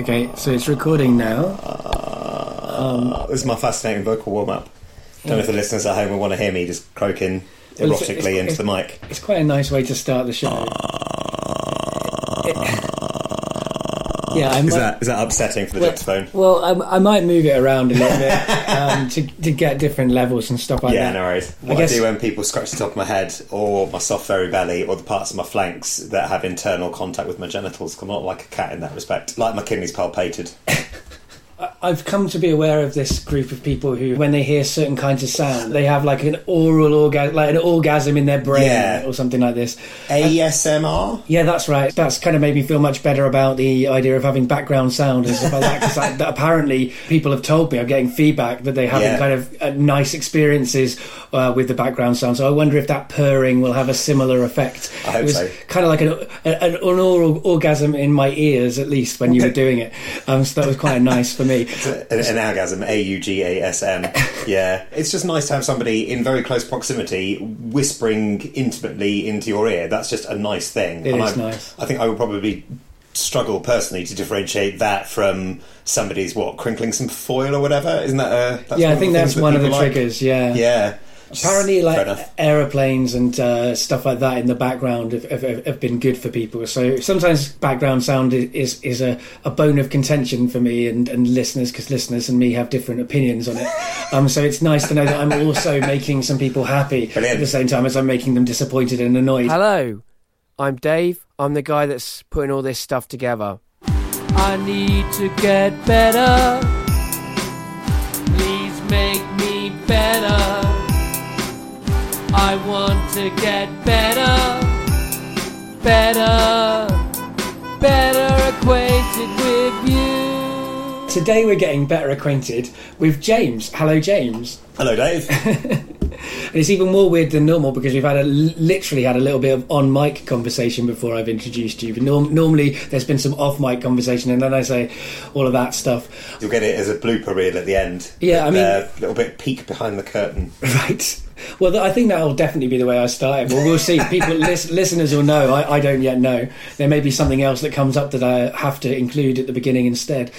Okay, so it's recording now. Uh, this is my fascinating vocal warm up. Don't know if the listeners at home will want to hear me just croaking Well, it's- erotically it's- into the mic. It's quite a nice way to start the show. Yeah, I Is might, that is that upsetting for the well, dictaphone? well I, I might move it around a little bit um, to, to get different levels and stuff like Yeah, that. no worries. What I, guess- do when people scratch the top of my head or my soft furry belly or the parts of my flanks that have internal contact with my genitals, I'm not like a cat in that respect. Like my kidneys palpated. I've come to be aware of this group of people who, when they hear certain kinds of sound, they have like an oral orgasm, like an orgasm in their brain Yeah. or something like this. ASMR? Yeah, that's right. That's kind of made me feel much better about the idea of having background sound and stuff like that. Because apparently, people have told me I'm getting feedback that they having Yeah. kind of uh, nice experiences uh, with the background sound. So I wonder if that purring will have a similar effect. I hope it was so. kind of like an, an, an oral orgasm in my ears, at least when you were doing it. Um, so that was quite nice for me. An, an orgasm, A U G A S M. Yeah, it's just nice to have somebody in very close proximity whispering intimately into your ear. That's just a nice thing. It is I, nice. I think I would probably struggle personally to differentiate that from somebody's what crinkling some foil or whatever. Isn't that? That's yeah, I think that's that one of the like? triggers. Yeah. Yeah. Apparently, like aeroplanes and uh, stuff like that in the background have, have, have been good for people. So sometimes background sound is is a, a bone of contention for me and, and listeners because listeners and me have different opinions on it. Um, so it's nice to know that I'm also making some people happy Brilliant. at the same time as I'm making them disappointed and annoyed. Hello, I'm Dave. I'm the guy that's putting all this stuff together. I need to get better. I want to get better, better, better acquainted with you. Today we're getting better acquainted with James. Hello, James. Hello, Dave. And it's even more weird than normal because we've had a literally had a little bit of on mic conversation before I've introduced you. But norm- normally there's been some off mic conversation, and then I say all of that stuff. You'll get it as a blooper reel at the end. Yeah, I mean- a little bit peek behind the curtain. Right. Well, I think that'll definitely be the way I started. Well, we'll see. People, lis- listeners will know. I, I don't yet know. There may be something else that comes up that I have to include at the beginning instead.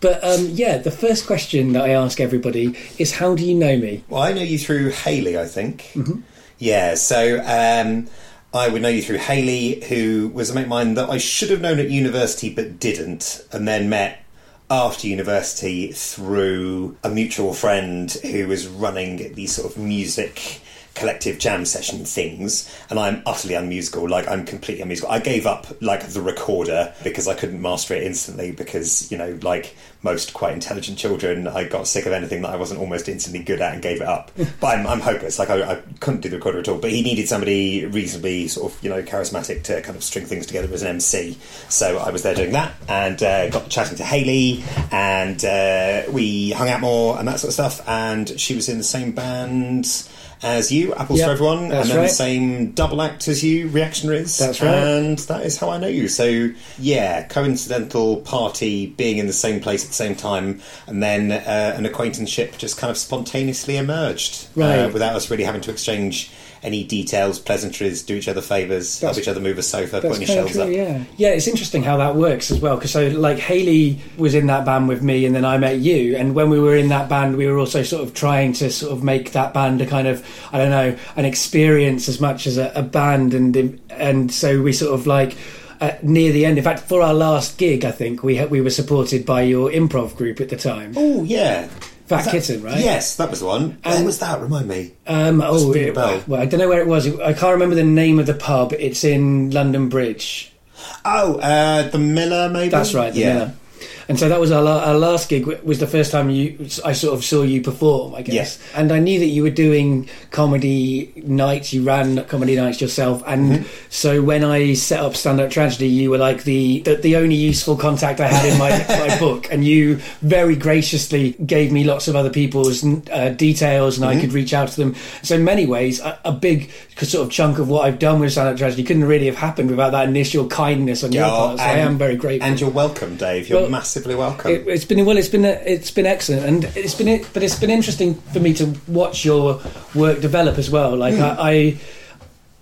But um, yeah, the first question that I ask everybody is, "How do you know me?" Well, I know you through Haley, I think. Mm-hmm. Yeah, so um, I would know you through Haley, who was a mate of mine that I should have known at university but didn't, and then met after university through a mutual friend who was running these sort of music collective jam session things and I'm utterly unmusical like I'm completely unmusical. I gave up like the recorder because I couldn't master it instantly because you know like most quite intelligent children I got sick of anything that I wasn't almost instantly good at and gave it up. But I'm, I'm hopeless. Like I, I couldn't do the recorder at all. But he needed somebody reasonably sort of you know charismatic to kind of string things together as an MC so I was there doing that and uh, got chatting to Haley and uh, we hung out more and that sort of stuff. And she was in the same band as you, Apples Yep, for Everyone, and then right. the same double act as you, Reactionaries. That's right. And that is how I know you. So, yeah, coincidental party, being in the same place at the same time, and then uh, an acquaintanceship just kind of spontaneously emerged Right. uh, without us really having to exchange any details, pleasantries, do each other favours, help each other move a sofa, That's putting your shelves true, up. yeah. Yeah, it's interesting how that works as well. Because so, like, Haley was in that band with me, and then I met you. And when we were in that band, we were also sort of trying to sort of make that band a kind of, I don't know, an experience as much as a, a band. And and so we sort of like. Uh, near the end, in fact, for our last gig, I think we ha- we were supported by your improv group at the time, Oh, yeah. Fat that- Kitten, right? Yes, that was the one. Where And- was that? Remind me. Um, oh, it- bell. well, I don't know where it was. I can't remember the name of the pub. It's in London Bridge. Oh, uh, the Miller, maybe? That's right, the yeah. Miller. And so that was our, la- our last gig. Was the first time you I sort of saw you perform, I guess. And I knew that you were doing comedy nights. You ran comedy nights yourself, and Mm-hmm. so when I set up Stand Up Tragedy, you were like the the, the only useful contact I had in my, my book, and you very graciously gave me lots of other people's uh, details, and Mm-hmm. I could reach out to them. So in many ways, a, a big sort of chunk of what I've done with Stand Up Tragedy couldn't really have happened without that initial kindness on your Oh, part. So I am very grateful. And you're welcome, Dave. You're Well, massively welcome. It, it's been well. It's been it's been excellent, and it's been but it's been interesting for me to watch your work develop as well. Like hmm. I, I,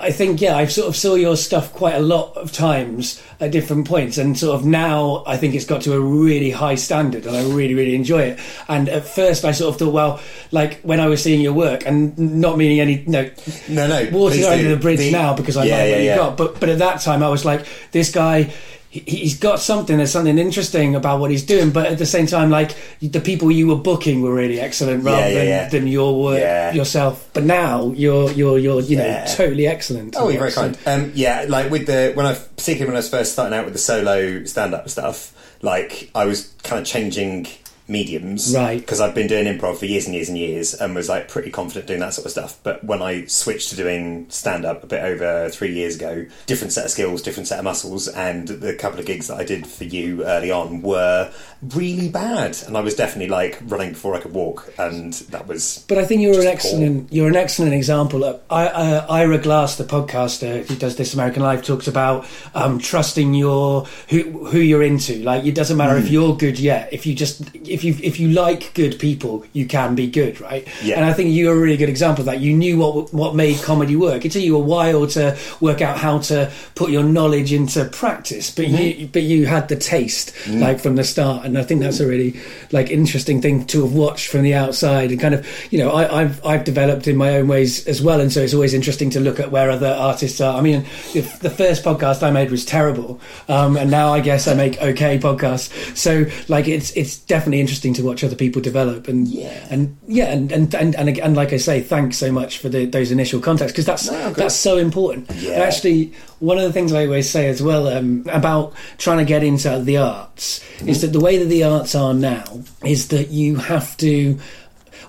I think yeah, I sort of saw your stuff quite a lot of times at different points, and sort of now I think it's got to a really high standard, and I really really enjoy it. And at first I sort of thought, well, like when I was seeing your work, and not meaning any no No, no. water under the bridge The- now because I Yeah, like yeah, what you yeah. got, but but at that time I was like, this guy. He- He's got something. There's something interesting about what he's doing, but at the same time, like the people you were booking were really excellent, rather Yeah, yeah, than, yeah. than your work yourself. But now you're you're you're you know totally excellent. Oh, you're very kind. Um, yeah, like with the when I particularly when I was first starting out with the solo stand up stuff, like I was kind of changing mediums, Right. Because I've been doing improv for years and years and years, and was like pretty confident doing that sort of stuff. But when I switched to doing stand up a bit over three years ago, different set of skills, different set of muscles, and the couple of gigs that I did for you early on were really bad, and I was definitely like running before I could walk, and that was But I think you're an excellent you're an excellent example. Of, I, uh, Ira Glass, the podcaster who does This American Life, talks about um, trusting your who who you're into. Like it doesn't matter Mm. if you're good yet. If you just if you if you like good people, you can be good, right? Yeah. And I think you're a really good example of that. You knew what what made comedy work. It took you a while to work out how to put your knowledge into practice, but Mm-hmm. you but you had the taste Mm. like from the start, and I think that's a really like interesting thing to have watched from the outside and kind of you know I, I've I've developed in my own ways as well, and so it's always interesting to look at where other artists are. I mean, if the first podcast I made was terrible, um, and now I guess I make okay podcasts. So like it's it's definitely interesting to watch other people develop and Yeah. and yeah and and and, and, and like I say, thanks so much for the, those initial contacts because that's No, that's so important. Yeah. And actually, one of the things I always say as well um, about trying to get into the arts is that the way that the arts are now is that you have to,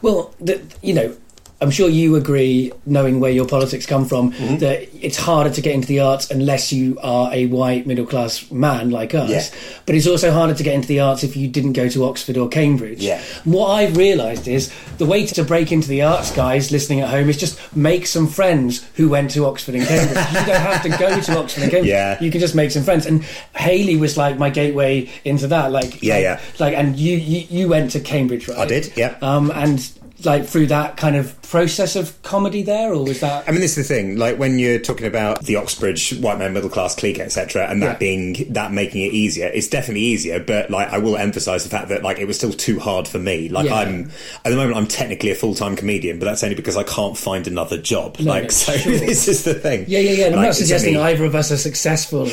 well, that you know. I'm sure you agree, knowing where your politics come from, Mm-hmm. that it's harder to get into the arts unless you are a white middle class man like us. Yeah. But it's also harder to get into the arts if you didn't go to Oxford or Cambridge. Yeah. What I've realised is the way to break into the arts, guys listening at home, is just make some friends who went to Oxford and Cambridge. you don't have to go to Oxford and Cambridge. Yeah. You can just make some friends. And Haley was like my gateway into that. Like Yeah, like, yeah. Like, and you, you you went to Cambridge, right? I did, yeah. Um, and like through that kind of process of comedy there, or was that? I mean, this is the thing. Like when you're talking about the Oxbridge white man middle class clique, etc., and that Yeah. being that making it easier, it's definitely easier. But like, I will emphasise the fact that like it was still too hard for me. Like Yeah. I'm at the moment, I'm technically a full time comedian, but that's only because I can't find another job. No, like no, so, sure. this is the thing. Yeah, yeah, yeah. And I'm Like, not suggesting only- either of us are successful.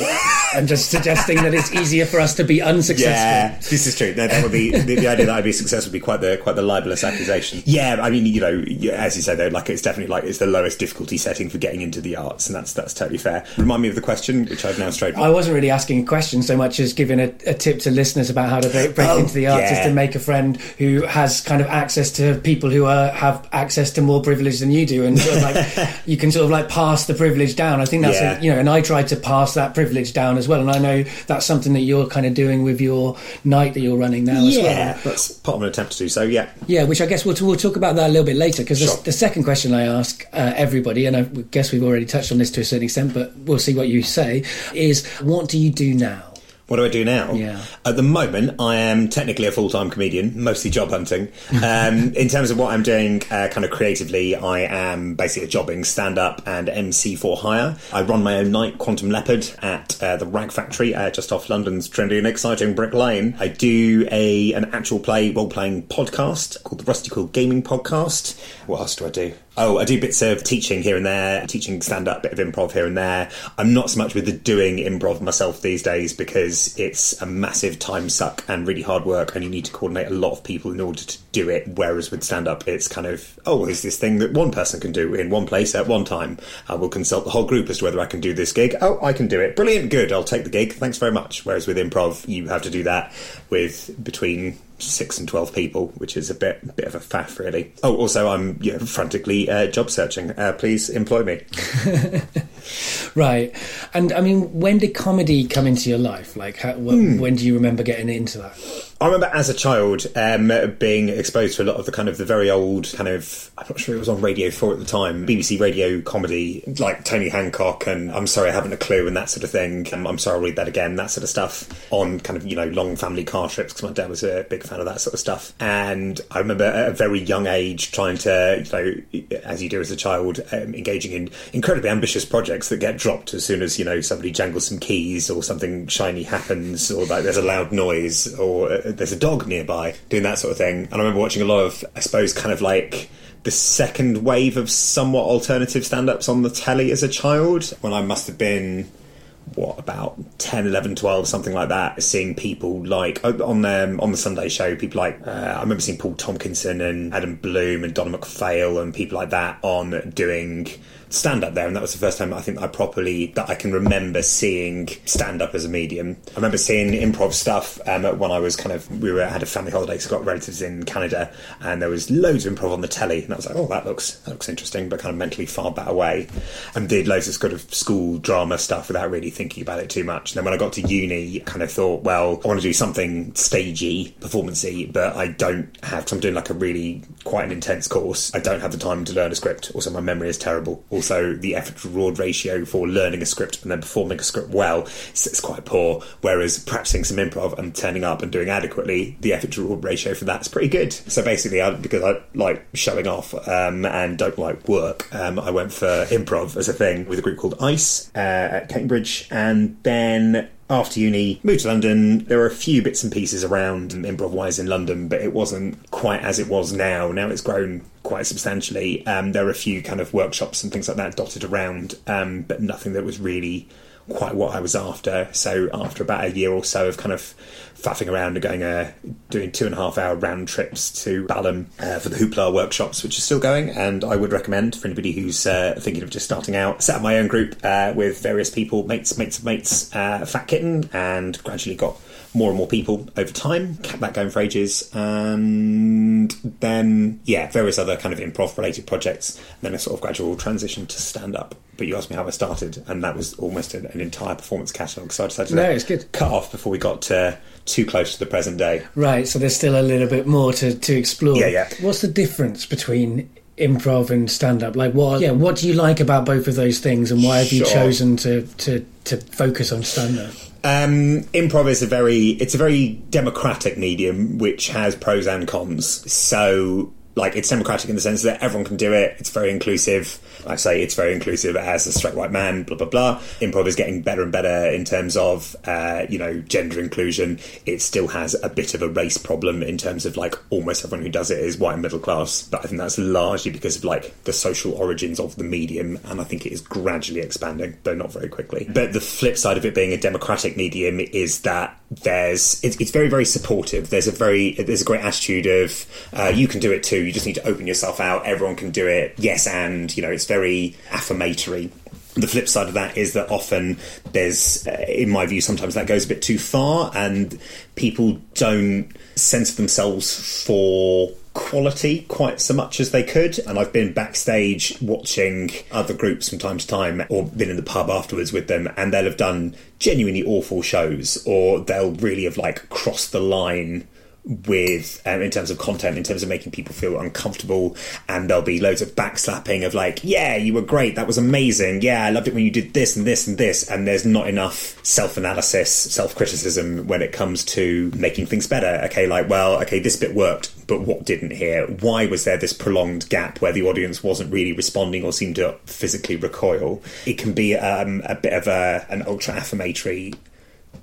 I'm just suggesting that it's easier for us to be unsuccessful. Yeah, this is true. No, that would be the, the idea that I'd be successful would be quite the quite the libelous accusation. Yeah, I mean, you know, yeah, as you say though, like it's definitely like it's the lowest difficulty setting for getting into the arts, and that's that's totally fair. Remind me of the question, which I've now strayed. I wasn't really asking a question so much as giving a, a tip to listeners about how to break, break Oh, into the arts is to make a friend who has kind of access to people who are, have access to more privilege than you do, and sort of like you can sort of like pass the privilege down. I think that's Yeah. a, you know, and I tried to pass that privilege down as well, and I know that's something that you're kind of doing with your night that you're running now as well. yeah, that's part of an attempt to do so. Yeah, Yeah, which I guess we'll, we'll talk about that a little bit later because Sure. The, second question I ask uh, everybody, and I guess we've already touched on this to a certain extent, but we'll see what you say, is what do you do now? What do I do now? Yeah. At the moment, I am technically a full time comedian, mostly job hunting. Um, in terms of what I'm doing, uh, kind of creatively, I am basically jobbing stand up and MC for hire. I run my own night, Quantum Leopard, at uh, the Rag Factory, uh, just off London's trendy and exciting Brick Lane. I do a an actual play role playing podcast called the Rusty Quill Gaming Podcast. What else do I do? Oh, I do bits of teaching here and there, teaching stand up, bit of improv here and there. I'm not so much with the doing improv myself these days because it's a massive time suck and really hard work, and you need to coordinate a lot of people in order to do it. Whereas with stand up, it's kind of, oh, is this thing that one person can do in one place at one time? I will consult the whole group as to whether I can do this gig. Oh, I can do it. Brilliant, good, I'll take the gig. Thanks very much. Whereas with improv, you have to do that with between six and twelve people, which is a bit bit of a faff, really. Oh, also, I'm you know, frantically uh, job searching. Uh, please employ me. Right. And I mean, when did comedy come into your life? Like, how, wh- Hmm. when do you remember getting into that? I remember as a child um, being exposed to a lot of the kind of the very old kind of I'm not sure it was on Radio Four at the time BBC radio comedy like Tony Hancock and I'm sorry I haven't a clue and that sort of thing. Um, I'm sorry I'll read that again that sort of stuff on kind of you know long family car trips because my dad was a big fan of that sort of stuff. And I remember at a very young age trying to you know as you do as a child um, engaging in incredibly ambitious projects that get dropped as soon as you know somebody jangles some keys or something shiny happens or like there's a loud noise or there's a dog nearby doing that sort of thing. And I remember watching a lot of, I suppose, kind of like the second wave of somewhat alternative stand ups on the telly as a child when I must have been what about 10 11 12 something like that seeing people like on the on the sunday show people like uh, i remember seeing paul tonkinson and adam bloom and donna mcphail and people like that on doing stand up there, and that was the first time I think I properly that I can remember seeing stand up as a medium. I remember seeing improv stuff um, when I was kind of we were had a family holiday, so got relatives in Canada, and there was loads of improv on the telly, and I was like, oh, that looks that looks interesting, but kind of mentally far that away, and did loads of sort of school drama stuff without really thinking about it too much. And then when I got to uni, kind of thought, well, I want to do something stagey, performancey, but I don't have. Cause I'm doing like a really quite an intense course. I don't have the time to learn a script. Also, my memory is terrible also the effort to reward ratio for learning a script and then performing a script well is quite poor. Whereas practicing some improv and turning up and doing adequately, the effort to reward ratio for that's pretty good. So basically, I, because I like showing off um, and don't like work, um, I went for improv as a thing with a group called Ice uh, at Cambridge, and then after uni, moved to London. There were a few bits and pieces around improv wise in London, but it wasn't quite as it was now. Now it's grown quite substantially. Um, there are a few kind of workshops and things like that dotted around, um, but nothing that was really quite what I was after. So after about a year or so of kind of faffing around and going uh, doing two and a half hour round trips to Balham uh, for the Hoopla workshops, which is still going, and I would recommend for anybody who's uh, thinking of just starting out. Set up my own group uh, with various people, mates, mates of mates, uh, Fat Kitten, and gradually got more and more people over time. Kept that going for ages, and then yeah, various other kind of improv related projects. And then a sort of gradual transition to stand up. But you asked me how I started, and that was almost an, an entire performance catalogue. So I decided to no, it's good. cut off before we got uh, too close to the present day. Right. So there's still a little bit more to to explore. Yeah, yeah. What's the difference between improv and stand up like what yeah what do you like about both of those things and why have you chosen to to to focus on stand up um, improv is a very it's a very democratic medium which has pros and cons. So like it's democratic in the sense that everyone can do it. It's very inclusive. I say it's very inclusive as a straight white man. Blah blah blah. Improv is getting better and better in terms of uh, you know gender inclusion. It still has a bit of a race problem in terms of like almost everyone who does it is white and middle class. But I think that's largely because of like the social origins of the medium, and I think it is gradually expanding, though not very quickly. But the flip side of it being a democratic medium is that there's it's, very very supportive. There's a very there's a great attitude of uh, you can do it too you just need to open yourself out. Everyone can do it. Yes, and you know it's very affirmatory. The flip side of that is that often there's, uh, in my view, sometimes that goes a bit too far, and people don't censor themselves for quality quite so much as they could. And I've been backstage watching other groups from time to time or been in the pub afterwards with them and they'll have done genuinely awful shows or they'll really have like crossed the line with um, in terms of content, in terms of making people feel uncomfortable, and there'll be loads of backslapping of like, "Yeah, you were great. That was amazing. Yeah, I loved it when you did this and this and this." And there's not enough self-analysis, self-criticism when it comes to making things better. Okay, like, well, okay, this bit worked, but what didn't here? Why was there this prolonged gap where the audience wasn't really responding or seemed to physically recoil? It can be um, a bit of a, an ultra affirmatory,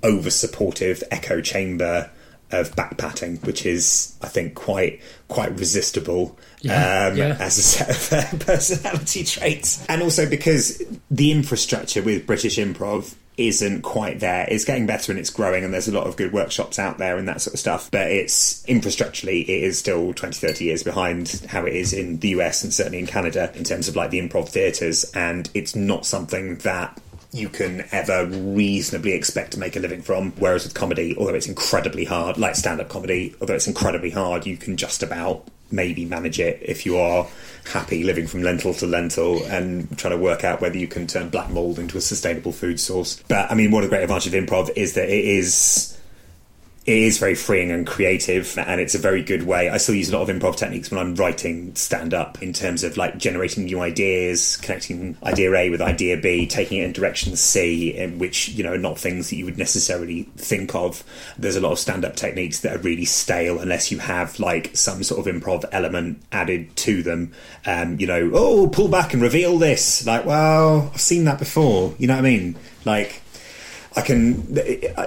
over supportive echo chamber of backpatting, which is, I think, quite quite resistible yeah, um, yeah. as a set of personality traits, and also because the infrastructure with British improv isn't quite there. It's getting better and it's growing, and there's a lot of good workshops out there and that sort of stuff. But it's infrastructurally, it is still 20, 30 years behind how it is in the US and certainly in Canada in terms of like the improv theatres. And it's not something that you can ever reasonably expect to make a living from. Whereas with comedy, although it's incredibly hard, like stand up comedy, although it's incredibly hard, you can just about maybe manage it if you are happy living from lentil to lentil and trying to work out whether you can turn black mold into a sustainable food source. But I mean, what a great advantage of improv is that it is it is very freeing and creative and it's a very good way. I still use a lot of improv techniques when i'm writing stand up in terms of like generating new ideas connecting idea a with idea b taking it in direction c in which you know not things that you would necessarily think of. There's a lot of stand up techniques that are really stale unless you have like some sort of improv element added to them. Um, you know oh pull back and reveal this. Like well i've seen that before. You know what i mean? Like I can.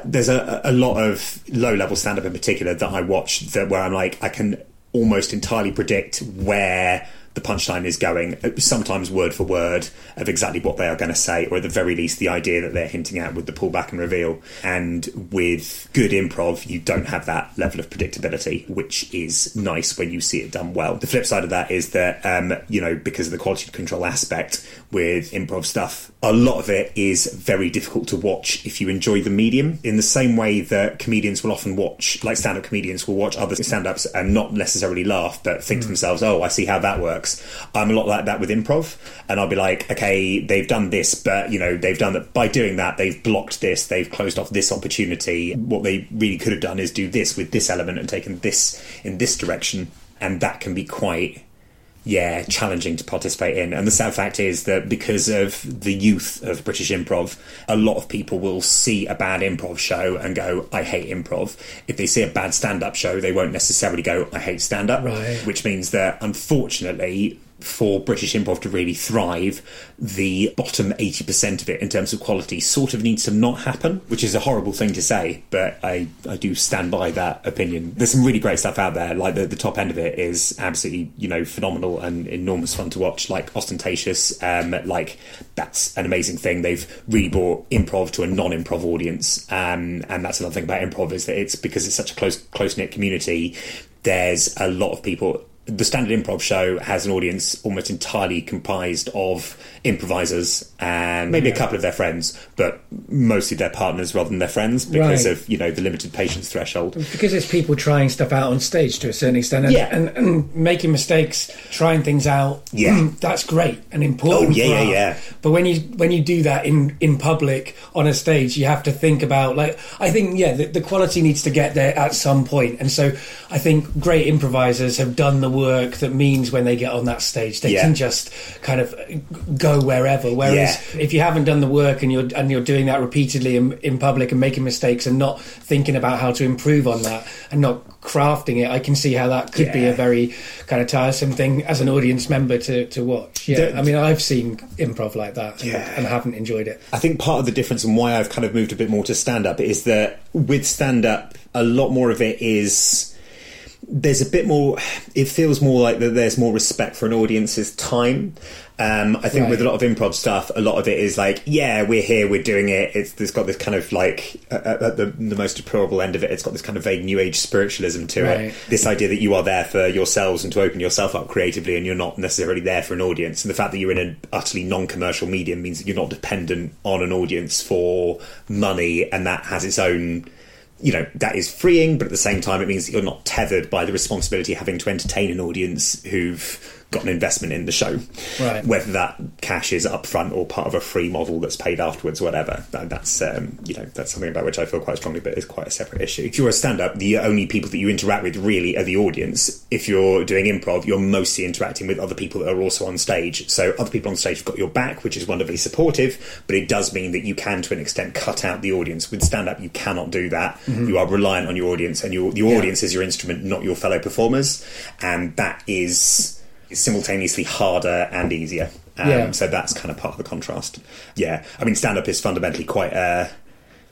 There's a, a lot of low level stand up in particular that I watch that where I'm like I can almost entirely predict where the punchline is going, sometimes word for word, of exactly what they are going to say, or at the very least, the idea that they're hinting at with the pullback and reveal. And with good improv, you don't have that level of predictability, which is nice when you see it done well. The flip side of that is that, um, you know, because of the quality control aspect with improv stuff, a lot of it is very difficult to watch if you enjoy the medium. In the same way that comedians will often watch, like stand up comedians will watch other stand ups and not necessarily laugh, but think mm. to themselves, oh, I see how that works works. I'm a lot like that with improv, and I'll be like, okay, they've done this, but you know, they've done that by doing that, they've blocked this, they've closed off this opportunity. What they really could have done is do this with this element and taken this in this direction, and that can be quite yeah, challenging to participate in. And the sad fact is that because of the youth of British improv, a lot of people will see a bad improv show and go, I hate improv. If they see a bad stand up show, they won't necessarily go, I hate stand up. Right. Which means that unfortunately, for British improv to really thrive, the bottom 80% of it in terms of quality sort of needs to not happen, which is a horrible thing to say, but I, I do stand by that opinion. There's some really great stuff out there. Like the, the top end of it is absolutely, you know, phenomenal and enormous fun to watch, like Austentatious. Um, like that's an amazing thing. They've really brought improv to a non improv audience. Um, and that's another thing about improv is that it's because it's such a close, close knit community. There's a lot of people the standard improv show has an audience almost entirely comprised of improvisers and maybe yeah. a couple of their friends, but mostly their partners rather than their friends because right. of you know the limited patience threshold. Because it's people trying stuff out on stage to a certain extent, and, yeah. and, and making mistakes, trying things out. Yeah, mm, that's great and important. Oh yeah, yeah, yeah. But when you when you do that in in public on a stage, you have to think about like I think yeah, the, the quality needs to get there at some point, and so I think great improvisers have done the work that means when they get on that stage, they yeah. can just kind of go wherever. Whereas yeah. if you haven't done the work and you're and you're doing that repeatedly in, in public and making mistakes and not thinking about how to improve on that and not crafting it, I can see how that could yeah. be a very kind of tiresome thing as an audience member to, to watch. Yeah, the, I mean, I've seen improv like that and, yeah. and haven't enjoyed it. I think part of the difference and why I've kind of moved a bit more to stand up is that with stand up, a lot more of it is there's a bit more it feels more like that there's more respect for an audience's time um, I think right. with a lot of improv stuff, a lot of it is like, yeah, we're here, we're doing it. It's, it's got this kind of like, at the, the, most deplorable end of it, it's got this kind of vague new age spiritualism to right. it. This idea that you are there for yourselves and to open yourself up creatively and you're not necessarily there for an audience. And the fact that you're in an utterly non commercial medium means that you're not dependent on an audience for money and that has its own you know that is freeing but at the same time it means that you're not tethered by the responsibility of having to entertain an audience who've got an investment in the show. Right. Whether that cash is upfront or part of a free model that's paid afterwards, whatever. That's um, you know that's something about which I feel quite strongly, but is quite a separate issue. If you're a stand-up, the only people that you interact with really are the audience. If you're doing improv, you're mostly interacting with other people that are also on stage. So other people on stage have got your back, which is wonderfully supportive, but it does mean that you can, to an extent, cut out the audience. With stand-up, you cannot do that. Mm-hmm. You are reliant on your audience, and your yeah. audience is your instrument, not your fellow performers, and that is simultaneously harder and easier. Um, yeah. So that's kind of part of the contrast. Yeah, I mean, stand up is fundamentally quite, uh,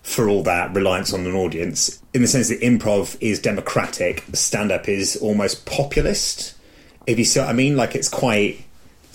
for all that, reliance on an audience. In the sense that improv is democratic, stand up is almost populist. If you see what I mean, like it's quite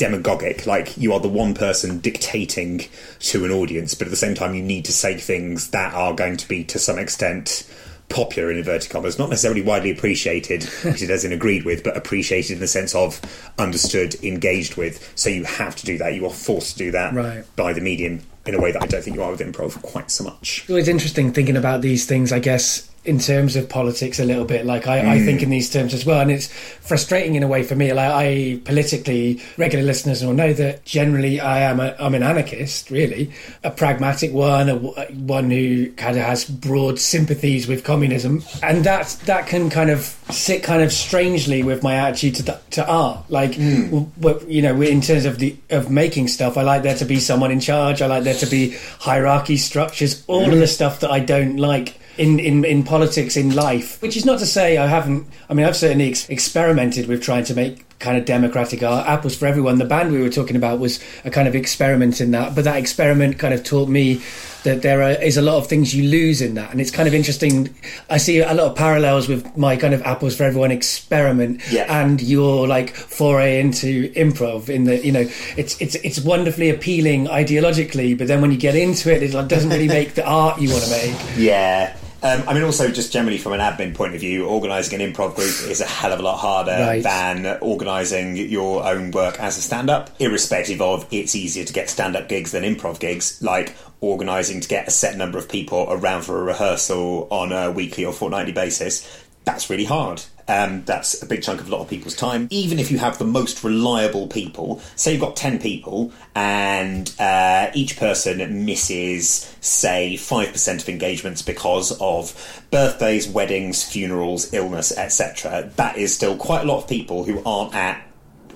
demagogic. Like you are the one person dictating to an audience, but at the same time, you need to say things that are going to be to some extent popular in inverted commas, not necessarily widely appreciated, which it doesn't agreed with, but appreciated in the sense of understood, engaged with. So you have to do that. You are forced to do that right. by the medium in a way that I don't think you are with improv quite so much. Well, It's interesting thinking about these things, I guess, in terms of politics a little bit. Like I, I think hmm. in these terms as well, and it's frustrating in a way for me. Like I politically, regular listeners will know that generally I am a, I'm an anarchist, really, a pragmatic one, a, one who kind of has broad sympathies with communism, and that that can kind of sit kind of strangely with my attitude to the, to art. Like, hmm. w- w- you know, in terms of the of making stuff, I like there to be someone in charge. I like there to be hierarchy structures, all of hmm. the stuff that I don't like in, in, in politics, in life. Which is not to say I haven't. I mean, I've certainly ex- experimented with trying to make kind of democratic art. Apples for Everyone, the band we were talking about, was a kind of experiment in that. But that experiment kind of taught me that there are, is a lot of things you lose in that, and it's kind of interesting. I see a lot of parallels with my kind of Apples for Everyone experiment Yeah. and your like foray into improv. In the you know, it's it's it's wonderfully appealing ideologically, but then when you get into it, it like, doesn't really make the art you want to make. Yeah. Um, I mean, also just generally from an admin point of view, organising an improv group is a hell of a lot harder Right. than organising your own work as a stand-up. Irrespective of, it's easier to get stand-up gigs than improv gigs. Like organising to get a set number of people around for a rehearsal on a weekly or fortnightly basis. That's really hard. Um, that's a big chunk of a lot of people's time. Even if you have the most reliable people, say you've got 10 people and uh, each person misses, say, 5% of engagements because of birthdays, weddings, funerals, illness, etc., that is still quite a lot of people who aren't at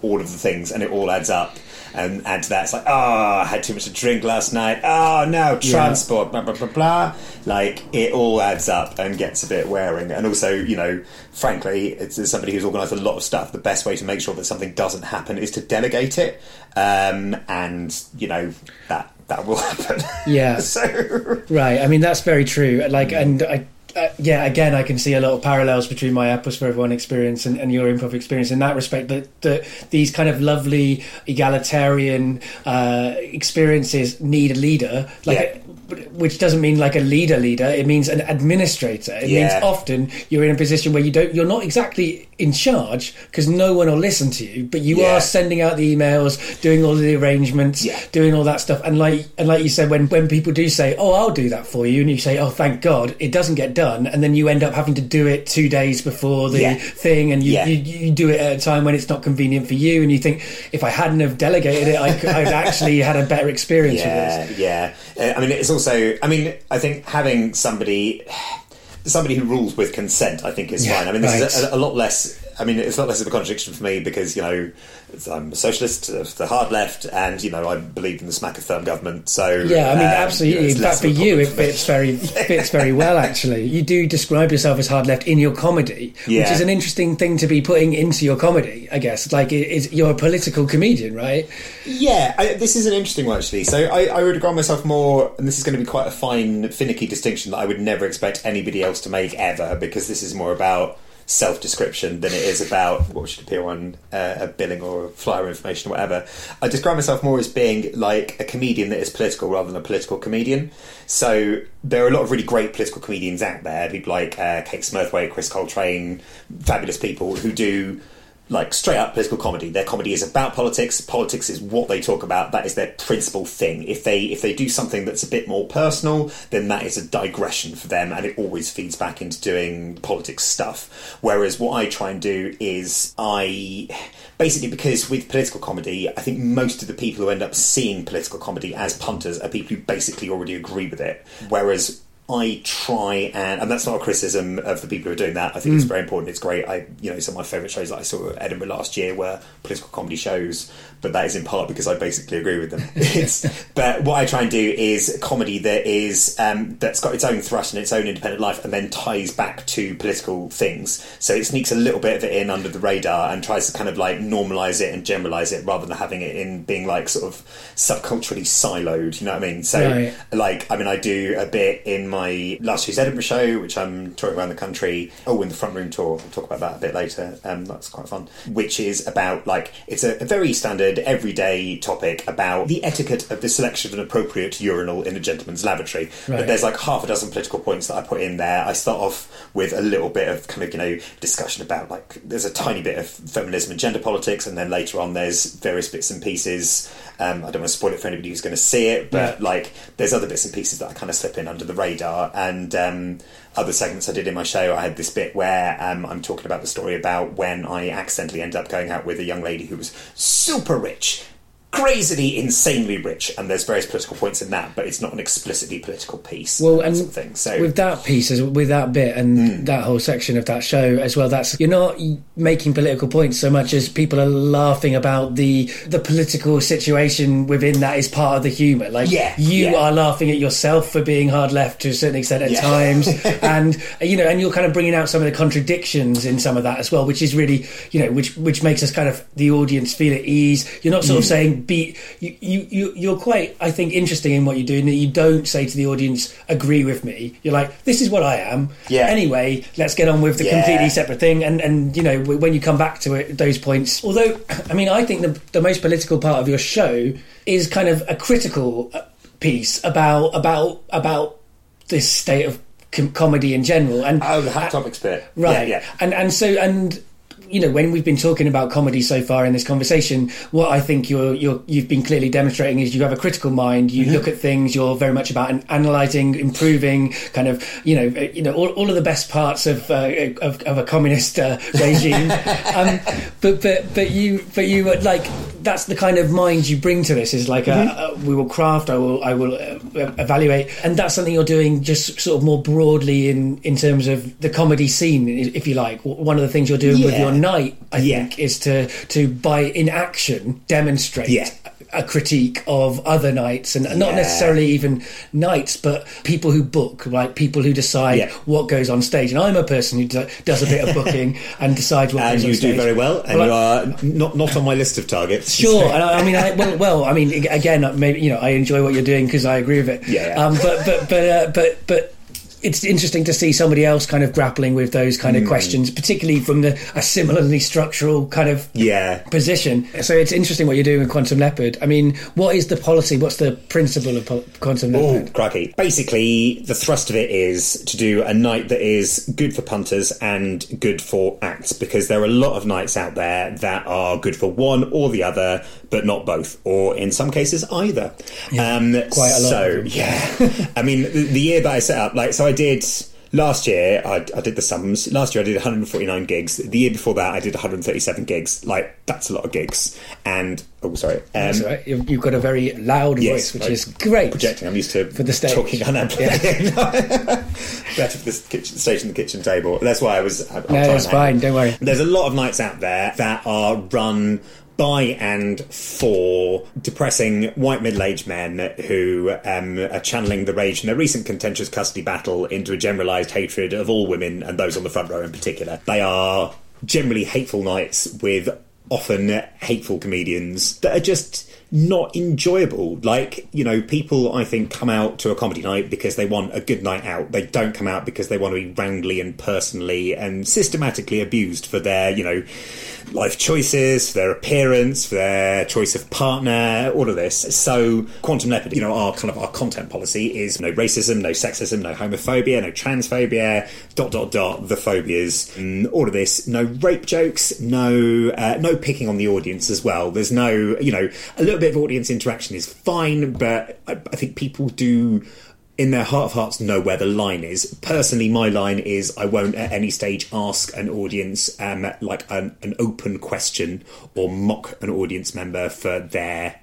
all of the things and it all adds up. And add to that, it's like, oh, I had too much to drink last night. Oh, no, transport, blah, blah, blah, blah. Like, it all adds up and gets a bit wearing. And also, you know, frankly, it's as somebody who's organised a lot of stuff, the best way to make sure that something doesn't happen is to delegate it. Um, and, you know, that that will happen. Yeah. so, Right. I mean, that's very true. Like, and I, uh, yeah, again, I can see a lot of parallels between my Apples for Everyone experience and, and your improv experience in that respect. That, that these kind of lovely egalitarian uh, experiences need a leader, like. Yeah. Which doesn't mean like a leader leader. It means an administrator. It Yeah. means often you're in a position where you don't. You're not exactly in charge because no one will listen to you, but you Yeah. are sending out the emails, doing all the arrangements, Yeah. doing all that stuff. And like and like you said, when when people do say, "Oh, I'll do that for you," and you say, "Oh, thank God," it doesn't get done, and then you end up having to do it two days before the Yeah. thing, and you, you you do it at a time when it's not convenient for you, and you think, if I hadn't have delegated it, I could, I'd actually had a better experience with yeah, this. yeah. Uh, I mean, it's also. I mean, I think having somebody, somebody who rules with consent, I think is Yeah, fine. I mean, this is a, a lot less. I mean, it's not less of a contradiction for me because you know I'm a socialist of the hard left, and you know I believe in the smack of thirm government. So Yeah, I mean, um, absolutely. you know, it's In less fact, for you, it problem for me. fits very fits very well. Actually, you do describe yourself as hard left in your comedy, which is an interesting thing to be putting into your comedy. I guess, like, it, you're a political comedian, right? Yeah, I, this is an interesting one actually. So I, I would regard myself more, and this is going to be quite a fine, finicky distinction that I would never expect anybody else to make ever, because this is more about self-description than it is about what should appear on uh, a billing or a flyer information or whatever. I describe myself more as being like a comedian that is political rather than a political comedian. So there are a lot of really great political comedians out there, people like uh, Kate Smurthwaite, Chris Coltrane, fabulous people who do like straight up political comedy. Their comedy is about politics. Politics is what they talk about. That is their principal thing. If they if they do something that's a bit more personal, then that is a digression for them, and it always feeds back into doing politics stuff. Whereas what I try and do is I basically because with political comedy, I think most of the people who end up seeing political comedy as punters are people who basically already agree with it. Whereas I try and, and that's not a criticism of the people who are doing that. I think it's mm. very important. It's great. I, you know, some of my favourite shows that I saw at Edinburgh last year were political comedy shows, but that is in part because I basically agree with them. it's, but what I try and do is comedy that is um, that's got its own thrust and its own independent life, and then ties back to political things. So it sneaks a little bit of it in under the radar and tries to kind of like normalise it and generalise it rather than having it in being like sort of subculturally siloed. You know what I mean? So Right. like I mean I do a bit in my last year's Edinburgh show which I'm touring around the country oh in the front room tour I'll talk about that a bit later um, that's quite fun which is about like it's a, a very standard everyday topic about the etiquette of the selection of an appropriate urinal in a gentleman's lavatory Right. but there's like half a dozen political points that I put in there I start off with a little bit of kind of you know discussion about like there's a tiny bit of feminism and gender politics and then later on there's various bits and pieces um, I don't want to spoil it for anybody who's going to see it but Yeah. like there's other bits and pieces that I kind of slip in under the radar radar. And um, other segments I did in my show, I had this bit where um, I'm talking about the story about when I accidentally ended up going out with a young lady who was super rich crazily, insanely rich, and there's various political points in that, but it's not an explicitly political piece. Well, and of thing. So with that piece, with that bit, and Hmm. that whole section of that show as well, that's you're not making political points so much as people are laughing about the the political situation within that is part of the humour. Like Yeah, you yeah. are laughing at yourself for being hard left to a certain extent at Yeah. times, and you know, and you're kind of bringing out some of the contradictions in some of that as well, which is really you know, which which makes us kind of the audience feel at ease. You're not Hmm. sort of saying be you, you you you're quite I think interesting in what you do, and that you don't say to the audience agree with me. You're like this is what I am. Yeah. Anyway, let's get on with the Yeah. completely separate thing, and and you know when you come back to it, those points. Although I mean, I think the the most political part of your show is kind of a critical uh, piece about about about this state of com- comedy in general, and oh, the hot topics bit, right Yeah, yeah. and and so and you know when we've been talking about comedy so far in this conversation what i think you're you're you've been clearly demonstrating is you have a critical mind. You Mm-hmm. look at things you're very much about an analyzing improving kind of you know uh, you know all, all of the best parts of uh, of, of a communist uh, regime. Um, but but but you but you uh, like that's the kind of mind you bring to this is like Mm-hmm. a, we will craft i will i will uh, evaluate. And that's something you're doing just sort of more broadly in in terms of the comedy scene if you like. One of the things you're doing with your night i Yeah. think is to to by in action demonstrate Yeah. a critique of other nights and not Yeah. necessarily even nights but people who book like people who decide what goes on stage and i'm a person who do, does a bit of booking and decides what And goes on you do very well, and Well, you are not not on my list of targets. Sure, and I, I mean, I, well, well, I mean, again, maybe you know, I enjoy what you're doing because I agree with it. Yeah, yeah. Um, but but but uh, but but it's interesting to see somebody else kind of grappling with those kind of questions, particularly from the a similarly structural kind of Yeah. position. So it's interesting what you're doing with Quantum Leopard. I mean, what is the policy? What's the principle of po- Quantum Oh, Leopard? crikey. Basically, the thrust of it is to do a night that is good for punters and good for acts, because there are a lot of nights out there that are good for one or the other, but not both, or in some cases, either. um, quite a lot So, yeah. I mean, the, the year that I set up, like, so I did. Last year, I, I did the sums. Last year, I did 149 gigs. The year before that, I did 137 gigs. Like, that's a lot of gigs. And, oh, sorry. Um, right. You've, got a very loud Yes, voice, which is great. projecting. I'm used to For the stage. talking unamplified. Better for the kitchen, stage and the kitchen table. That's why I was. I, No, that's fine. Don't worry. There's a lot of nights out there that are run by and for depressing white middle-aged men who um, are channeling the rage from their recent contentious custody battle into a generalised hatred of all women and those on the front row in particular. They are generally hateful nights with often hateful comedians that are just not enjoyable. Like, you know, people I think come out to a comedy night because they want a good night out. They don't come out because they want to be roundly and personally and systematically abused for their, you know, life choices, for their appearance, for their choice of partner, all of this. So Quantum Leopard, you know, our kind of our content policy is no racism, no sexism, no homophobia, no transphobia, dot dot dot, the phobias, and all of this. No rape jokes, no uh, no picking on the audience as well. There's no, you know, a little bit of audience interaction is fine, but I, I think people do in their heart of hearts know where the line is. Personally, my line is I won't at any stage ask an audience um, like an, an open question or mock an audience member for their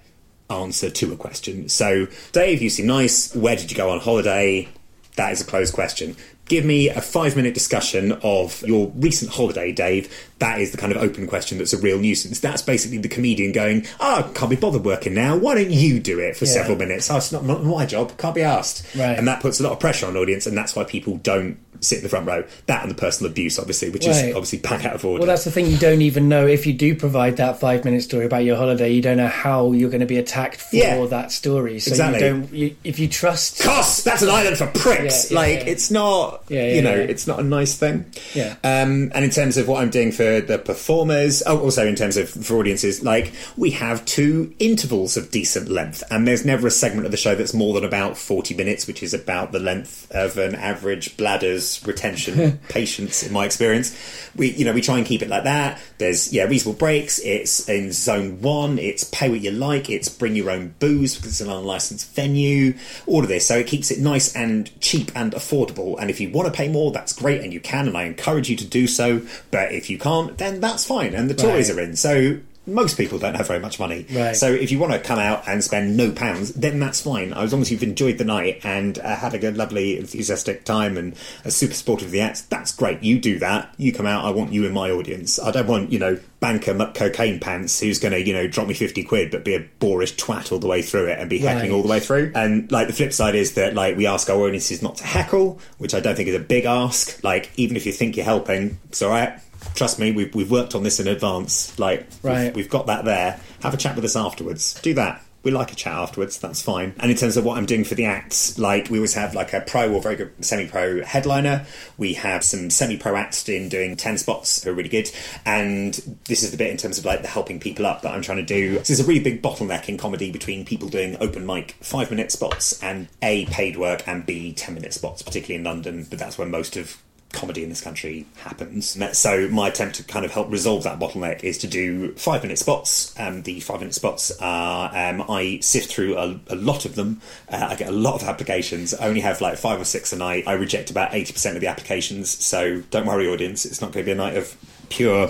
answer to a question. So, Dave, you seem nice. Where did you go on holiday? That is a closed question. Give me a five minute discussion of your recent holiday, Dave. That is the kind of open question that's a real nuisance. That's basically the comedian going, Oh, can't be bothered working now. Why don't you do it for Yeah. several minutes? Oh, it's not, not my job. Can't be asked. Right. And that puts a lot of pressure on an audience, and that's why people don't sit in the front row. That and the personal abuse, obviously, which Right. is obviously back out of order. Well, that's the thing. You don't even know if you do provide that five minute story about your holiday. You don't know how you're going to be attacked for Yeah. that story. So Exactly. you don't. You, if you trust, Cost. That's an island for pricks. Yeah, yeah, like it's not. Yeah, yeah, you know, yeah. it's not a nice thing. Yeah. Um, and in terms of what I'm doing for the performers, oh, also in terms of for audiences, like we have two intervals of decent length, and there's never a segment of the show that's more than about 40 minutes, which is about the length of an average bladder's retention patience in my experience. We you know we try and keep it like that. There's yeah reasonable breaks. It's in zone one. It's pay what you like. It's bring your own booze because it's an unlicensed venue. All of this, so it keeps it nice and cheap and affordable. And if you want to pay more, that's great, and you can, and I encourage you to do so. But if you can't, then that's fine, and the Tories Right. are in. So most people don't have very much money. Right. So if you want to come out and spend no pounds, then that's fine. As long as you've enjoyed the night and uh, had a good, lovely, enthusiastic time and a super supportive of the acts, that's great. You do that. You come out. I want you in my audience. I don't want, you know, banker muck cocaine pants who's going to, you know, drop me 50 quid but be a boorish twat all the way through it and be heckling Right. all the way through. And like the flip side is that like we ask our audiences not to heckle, which I don't think is a big ask. Like even if you think you're helping, it's all right. Trust me, we've, we've worked on this in advance. Like, Right. we've, we've got that there. Have a chat with us afterwards. Do that. We like a chat afterwards. That's fine. And in terms of what I'm doing for the acts, like we always have like a pro or very good semi-pro headliner. We have some semi-pro acts in doing ten spots who are really good. And this is the bit in terms of like the helping people up that I'm trying to do. So there's a really big bottleneck in comedy between people doing open mic five-minute spots and a paid work and b ten-minute spots, particularly in London. But that's where most of comedy in this country happens. So my attempt to kind of help resolve that bottleneck is to do five minute spots. Um, the five minute spots are um, I sift through a, a lot of them. Uh, I get a lot of applications. I only have like five or six a night. I reject about eighty percent of the applications. So don't worry, audience. It's not going to be a night of pure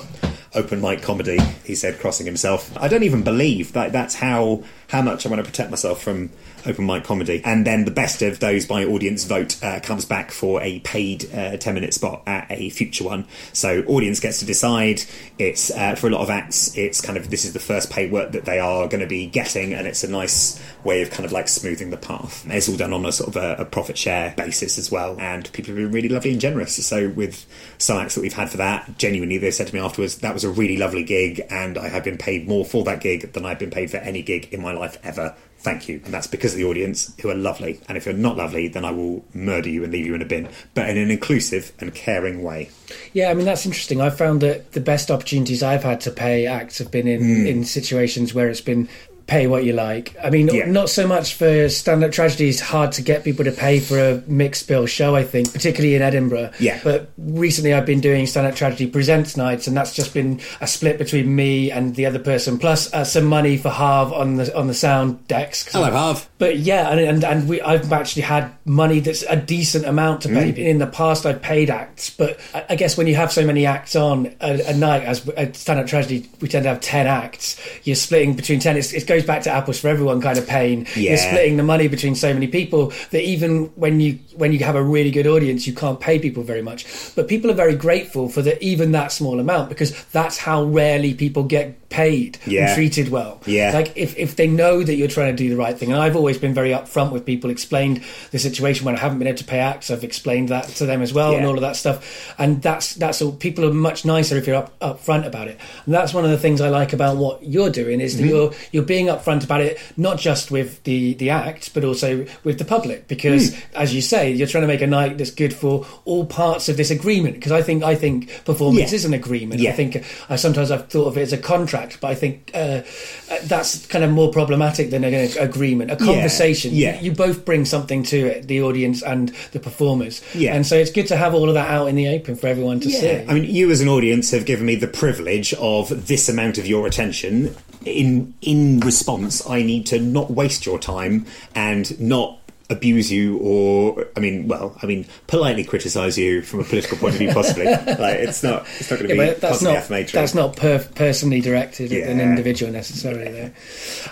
open mic comedy. He said, crossing himself. I don't even believe that that's how how much I want to protect myself from open mic comedy. And then the best of those by audience vote uh, comes back for a paid uh, 10 minute spot at a future one. So audience gets to decide. It's uh, for a lot of acts, it's kind of this is the first paid work that they are going to be getting, and it's a nice way of kind of like smoothing the path. It's all done on a sort of a, a profit share basis as well. And people have been really lovely and generous. So with some acts that we've had for that, genuinely, they said to me afterwards, that was a really lovely gig, and I have been paid more for that gig than I've been paid for any gig in my life ever thank you. And that's because of the audience who are lovely. And if you're not lovely, then I will murder you and leave you in a bin, but in an inclusive and caring way. Yeah, I mean that's interesting. I've found that the best opportunities I've had to pay acts have been in hmm. in situations where it's been pay what you like. I mean, Yeah. not so much for stand-up tragedy. It's hard to get people to pay for a mixed bill show. I think, particularly in Edinburgh. Yeah. But recently, I've been doing stand-up tragedy presents nights, and that's just been a split between me and the other person, plus uh, some money for Harv on the on the sound decks. 'Cause Harv. but yeah, and and, and we, I've actually had money that's a decent amount to pay. In the past, I've paid acts, but I, I guess when you have so many acts on a, a night, as a stand-up tragedy, we tend to have ten acts. You're splitting between ten. It's, it goes back to apples for everyone kind of pain. You're splitting the money between so many people that even when you when you have a really good audience, you can't pay people very much. But people are very grateful for the even that small amount because that's how rarely people get paid Yeah. and treated well. Yeah. Like if, if they know that you're trying to do the right thing, and I've always been very upfront with people, explained the situation when I haven't been able to pay acts, I've explained that to them as well, and all of that stuff. And that's that's all. People are much nicer if you're up upfront about it, and that's one of the things I like about what you're doing is Mm-hmm. that you're you're being upfront about it, not just with the the act, but also with the public, because Mm. as you say, you're trying to make a night that's good for all parts of this agreement. Because I think I think performance Yeah. is an agreement. Yeah. I think uh, sometimes I've thought of it as a contract, but I think uh, uh, that's kind of more problematic than an agreement. A conversation. Yeah. You, you both bring something to it, the audience and the performers. Yeah. And so it's good to have all of that out in the open for everyone to see. I mean, you as an audience have given me the privilege of this amount of your attention. In in response, I need to not waste your time and not abuse you or I mean well I mean politely criticize you from a political point of view possibly like it's not it's not going to Yeah, be that's not that's not per- personally directed at an individual necessarily. Though.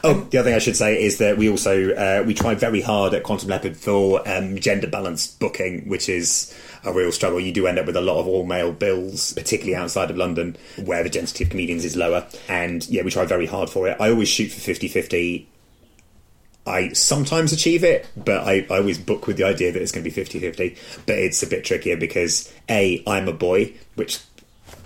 Oh, the other thing I should say is that we also uh, we try very hard at Quantum Leopard for um, gender balanced booking, which is a real struggle. You do end up with a lot of all male bills, particularly outside of London, where the density of comedians is lower. And yeah, we try very hard for it. I always shoot for 50 50. I sometimes achieve it, but I, I always book with the idea that it's going to be 50 50. But it's a bit trickier because A, I'm a boy, which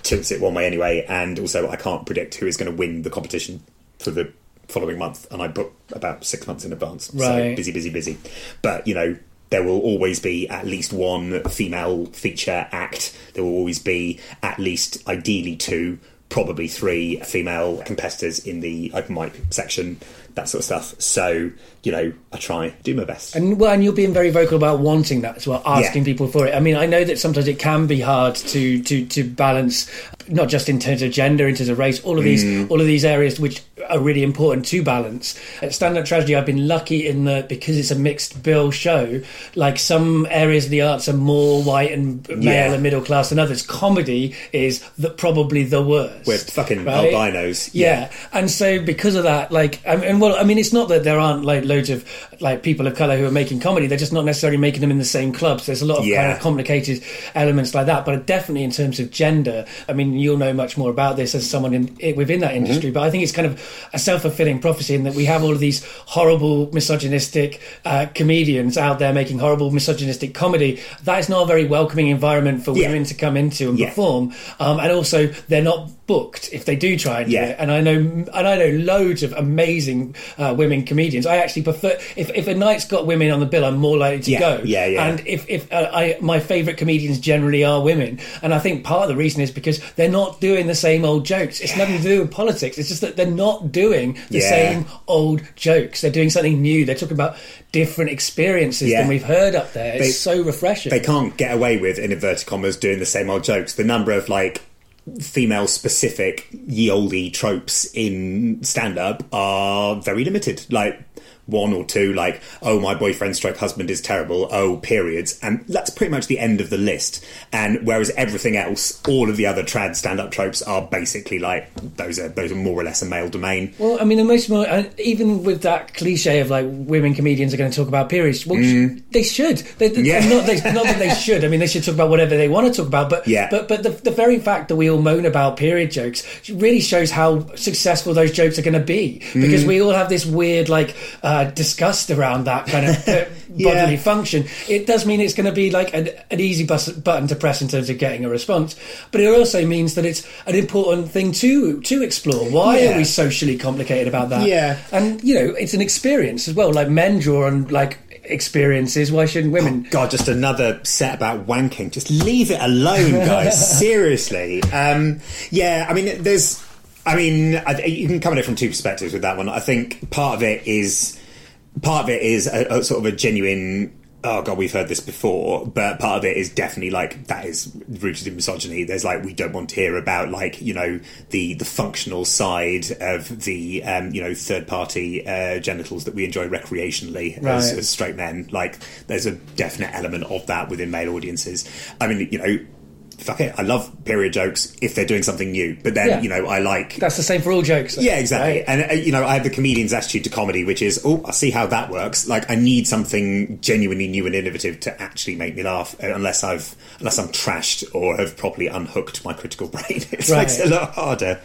tilts it one way anyway, and also I can't predict who is going to win the competition for the following month, and I book about six months in advance. So Right. busy, busy, busy. But you know, there will always be at least one female feature act. There will always be at least, ideally, two. Probably three female competitors in the open mic section. That sort of stuff. So you know, I try do my best. And well, and you're being very vocal about wanting that as well, asking Yeah. people for it. I mean, I know that sometimes it can be hard to to to balance, not just in terms of gender, in terms of race, all of these Mm. all of these areas which are really important to balance. At Stand Up Tragedy, I've been lucky in that because it's a mixed bill show. Like some areas of the arts are more white and male Yeah. and middle class than others. Comedy is the, probably the worst. We're fucking right? albinos. Yeah. and so because of that, like, I mean, well, I mean, it's not that there aren't like loads of like people of color who are making comedy; they're just not necessarily making them in the same clubs. There's a lot of kind of complicated elements like that, but definitely in terms of gender, I mean, you'll know much more about this as someone in it, within that industry. Mm-hmm. But I think it's kind of a self fulfilling prophecy in that we have all of these horrible misogynistic uh, comedians out there making horrible misogynistic comedy. That is not a very welcoming environment for Yeah. women to come into and Yeah. perform, um, and also they're not booked if they do try and do Yeah. it. And I know, and I know loads of amazing uh, women comedians. I actually prefer if, if a night's got women on the bill, I'm more likely to Yeah, go. yeah, yeah. And if if uh, I my favourite comedians generally are women, and I think part of the reason is because they're not doing the same old jokes. It's nothing to do with politics. It's just that they're not doing the Yeah. same old jokes. They're doing something new. They're talking about different experiences Yeah. than we've heard up there. It's They- so refreshing. they can't get away with in inverted commas doing the same old jokes. The number of like female specific ye olde tropes in stand up are very limited. Like one or two, like oh my boyfriend stroke husband is terrible. Oh periods, and that's pretty much the end of the list. And whereas everything else, all of the other trad stand up tropes are basically like those are those are more or less a male domain. Well, I mean, the most even with that cliche of like women comedians are going to talk about periods. Well, sh- they should. They, they, Mm. Yeah. not, they, not that they should. I mean, they should talk about whatever they want to talk about. But Yeah. but but the, the very fact that we all moan about period jokes really shows how successful those jokes are going to be because Mm. we all have this weird like uh, disgust around that kind of uh, Yeah. bodily function. It does mean it's going to be like an, an easy bus- button to press in terms of getting a response, but it also means that it's an important thing to to explore. Why Yeah. are we socially complicated about that? Yeah. and you know, it's an experience as well. Like men draw on like experiences. Why shouldn't women? God, just another set about wanking. Just leave it alone, guys. Seriously. Um, yeah, I mean, there's. I mean, I, you can come at it from two perspectives with that one. I think part of it is part of it is a, a sort of a genuine. Oh god, we've heard this before, but part of it is definitely like that is rooted in misogyny. There's like we don't want to hear about like you know the the functional side of the um, you know third party uh, genitals that we enjoy recreationally as, as straight men. Like there's a definite element of that within male audiences. I mean, you know, fuck it, I love period jokes if they're doing something new. But then Yeah. you know, I like That's the same for all jokes. yeah, exactly. right? And uh, you know, I have the comedian's attitude to comedy, which is, oh, I see how that works. Like, I need something genuinely new and innovative to actually make me laugh. uh, Unless I've, unless I'm trashed or have properly unhooked my critical brain, it Right. makes it a lot harder.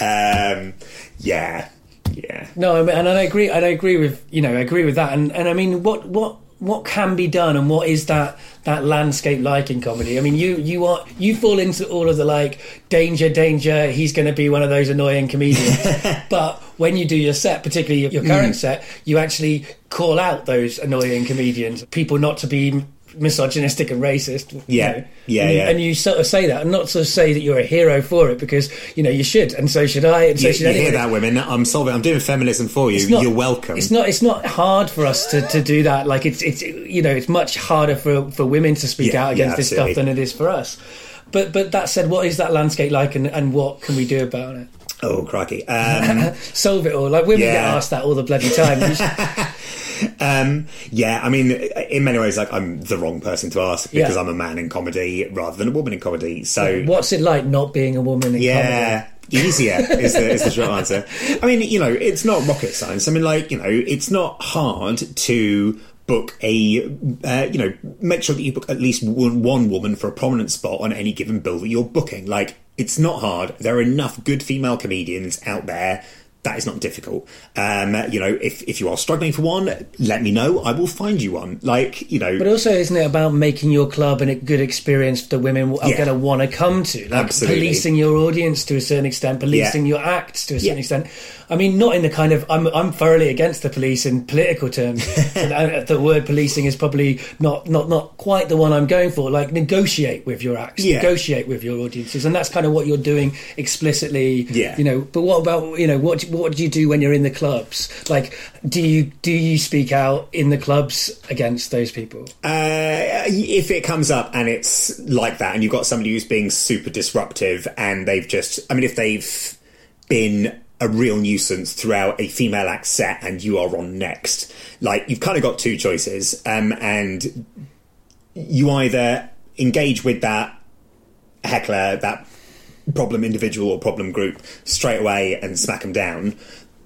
Um, yeah, yeah. No, I mean, and I agree. And I agree with you know, I agree with that. And and I mean, what what what can be done, and what is that that landscape like in comedy? I mean, you you are you fall into all of the like danger, danger. He's going to be one of those annoying comedians. but when you do your set, particularly your, your current Mm. set, you actually call out those annoying comedians, people not to be misogynistic and racist. you Yeah. know. Yeah, and, you- yeah. and you sort of say that, and not sort of say that you're a hero for it, because you know you should, and so should I, and so You, should you hear that, women? I'm solving. I'm doing feminism for you. Not- You're welcome. It's not. It's not hard for us to, to do that. Like it's it's you know it's much harder for for women to speak Yeah, out yeah, against this stuff than it is for us. But but that said, what is that landscape like, and, and what can we do about it? oh, crikey. Um, Solve it all. Like women get asked that all the bloody time. Um, yeah, I mean, in many ways, like I'm the wrong person to ask because Yeah. I'm a man in comedy rather than a woman in comedy. So What's it like not being a woman in comedy? yeah, easier is the is the short answer. I mean, you know, it's not rocket science. I mean, like you know, it's not hard to book a uh, you know make sure that you book at least one, one woman for a prominent spot on any given bill that you're booking. Like it's not hard. There are enough good female comedians out there. That is not difficult. Um, you know, if if you are struggling for one, let me know. I will find you one. Like you know, But also, isn't it about making your club and a good experience that women are Yeah. going to want to come to? Like Absolutely. policing your audience to a certain extent, policing your acts to a certain Yeah. extent. I mean, not in the kind of I'm I'm thoroughly against the police in political terms. uh, the word policing is probably not not not quite the one I'm going for. Like negotiate with your acts, Yeah. negotiate with your audiences, and that's kind of what you're doing explicitly. Yeah. You know, but what about you know what what do you do when you're in the clubs? Like, do you do you speak out in the clubs against those people? Uh, if it comes up and it's like that, and you've got somebody who's being super disruptive, and they've just, I mean, if they've been a real nuisance throughout a female act set and you are on next, like you've kind of got two choices, um, and you either engage with that heckler, that problem individual or problem group straight away and smack them down.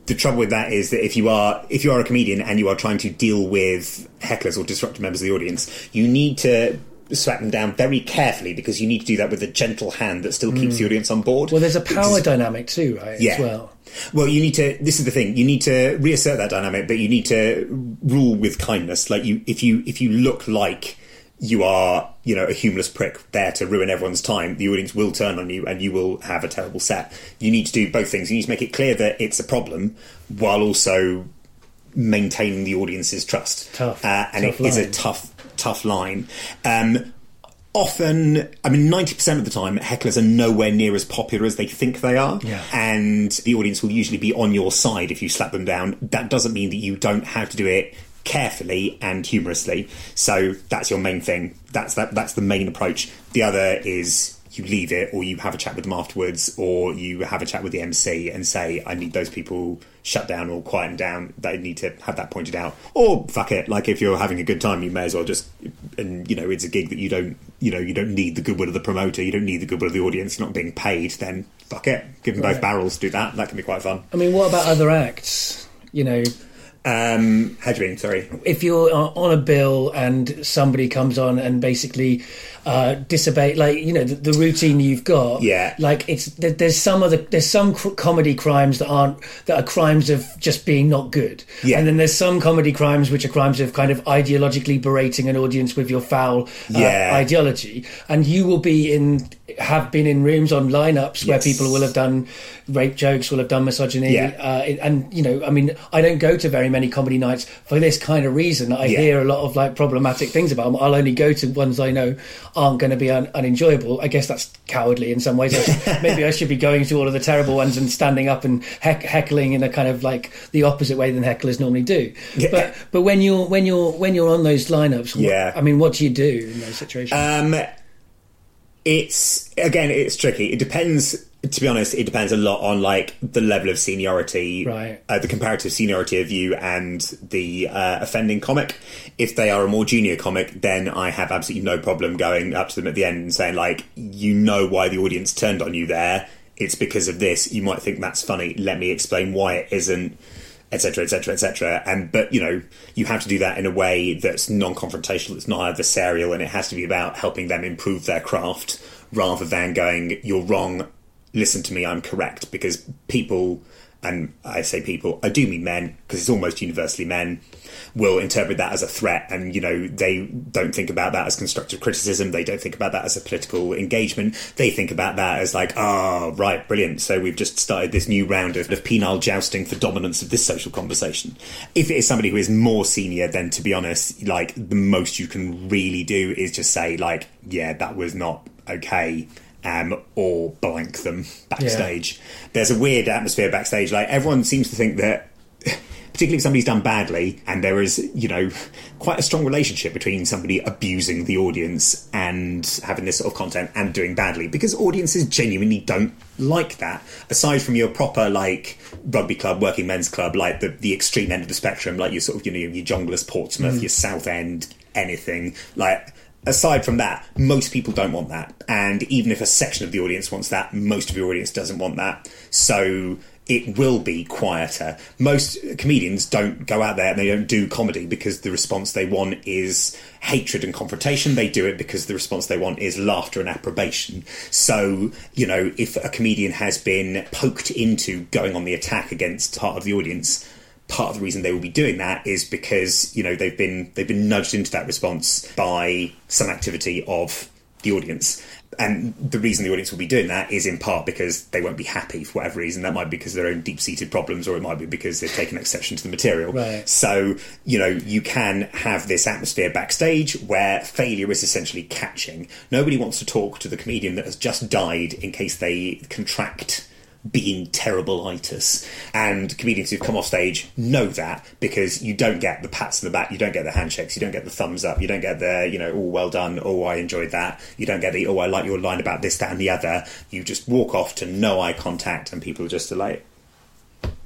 The trouble with that is that if you are if you are a comedian and you are trying to deal with hecklers or disruptive members of the audience, you need to smack them down very carefully because you need to do that with a gentle hand that still keeps the audience on board. Well, there's a power dynamic too, right? Yeah. As well. well, you need to. This is the thing. You need to reassert that dynamic, but you need to rule with kindness. Like you, if you if you look like you are, you know, a humorless prick there to ruin everyone's time, the audience will turn on you, and you will have a terrible set. You need to do both things. You need to make it clear that it's a problem, while also maintaining the audience's trust. Tough. uh, and Tough it is a tough, tough line. Um, often, I mean, 90% of the time, hecklers are nowhere near as popular as they think they are. Yeah. And the audience will usually be on your side if you slap them down. That doesn't mean that you don't have to do it carefully and humorously. So that's your main thing. That's that. That's the main approach. The other is you leave it, or you have a chat with them afterwards, or you have a chat with the MC and say, "I need those people shut down or quietened down." They need to have that pointed out. Or fuck it, like if you're having a good time, you may as well just, and you know, it's a gig that you don't, you know, you don't need the goodwill of the promoter, you don't need the goodwill of the audience. You're not being paid, then fuck it, give them both barrels. Do that. That can be quite fun. I mean, what about other acts? You know, Um, how do you mean? Sorry. if you're uh, on a bill and somebody comes on and basically uh, disobey, like you know, the, the routine you've got, Yeah. like it's there's some other there's some cr- comedy crimes that aren't that are crimes of just being not good, Yeah. and then there's some comedy crimes which are crimes of kind of ideologically berating an audience with your foul uh, Yeah. ideology, and you will be in have been in rooms on lineups where people will have done rape jokes, will have done misogyny, Yeah. uh, and you know, I mean, I don't go to very many comedy nights for this kind of reason. I Yeah. hear a lot of like problematic things about them. I'll only go to ones I know aren't going to be un- unenjoyable. I guess that's cowardly in some ways. Maybe I should be going to all of the terrible ones and standing up and heck- heckling in a kind of like the opposite way than hecklers normally do. Yeah. But but when you're when you're when you're on those lineups, what- Yeah. I mean, what do you do in those situations? Um, it's again, it's tricky. It depends. To be honest, it depends a lot on like the level of seniority, Right. Uh, the comparative seniority of you and the uh, offending comic. If they are a more junior comic, then I have absolutely no problem going up to them at the end and saying like, "You know why the audience turned on you there? It's because of this. You might think that's funny. Let me explain why it isn't." Etc etc etc and but you know you have to do that in a way that's non-confrontational. It's not adversarial and it has to be about helping them improve their craft rather than going you're wrong. Listen to me i'm correct. Because people and i say people i do mean men because it's almost universally men will interpret that as a threat. And you know they don't think about that as constructive criticism. They don't think about that as a political engagement. They think about that as like oh right brilliant. So we've just started this new round of, of penile jousting for dominance of this social conversation. If it is somebody who is more senior then to be honest like the most you can really do is just say like yeah that was not okay um, or blank them backstage. There's a weird atmosphere backstage. Like everyone seems to think that particularly if somebody's done badly and there is, you know, quite a strong relationship between somebody abusing the audience and having this sort of content and doing badly because audiences genuinely don't like that. Aside from your proper, like, rugby club, working men's club, like the, the extreme end of the spectrum, like your sort of, you know, your Jongleurs, Portsmouth, your Southend, anything, like, aside from that, most people don't want that. And even if a section of the audience wants that, most of your audience doesn't want that. So it will be quieter. Most comedians don't go out there and they don't do comedy because the response they want is hatred and confrontation. They do it because the response they want is laughter and approbation. So, you know, if a comedian has been poked into going on the attack against part of the audience, part of the reason they will be doing that is because you know they've been they've been nudged into that response by some activity of the audience. And the reason the audience will be doing that is in part because they won't be happy for whatever reason. That might be because of their own deep-seated problems or it might be because they've taken exception to the material. Right. so you know you can have this atmosphere backstage where failure is essentially catching. Nobody wants to talk to the comedian that has just died in case they contract being terrible-itis. And comedians who've come off stage know that because you don't get the pats on the back, you don't get the handshakes, you don't get the thumbs up, you don't get the, you know, oh, well done, oh, I enjoyed that. You don't get the, oh, I like your line about this, that, and the other. You just walk off to no eye contact, and people just are like,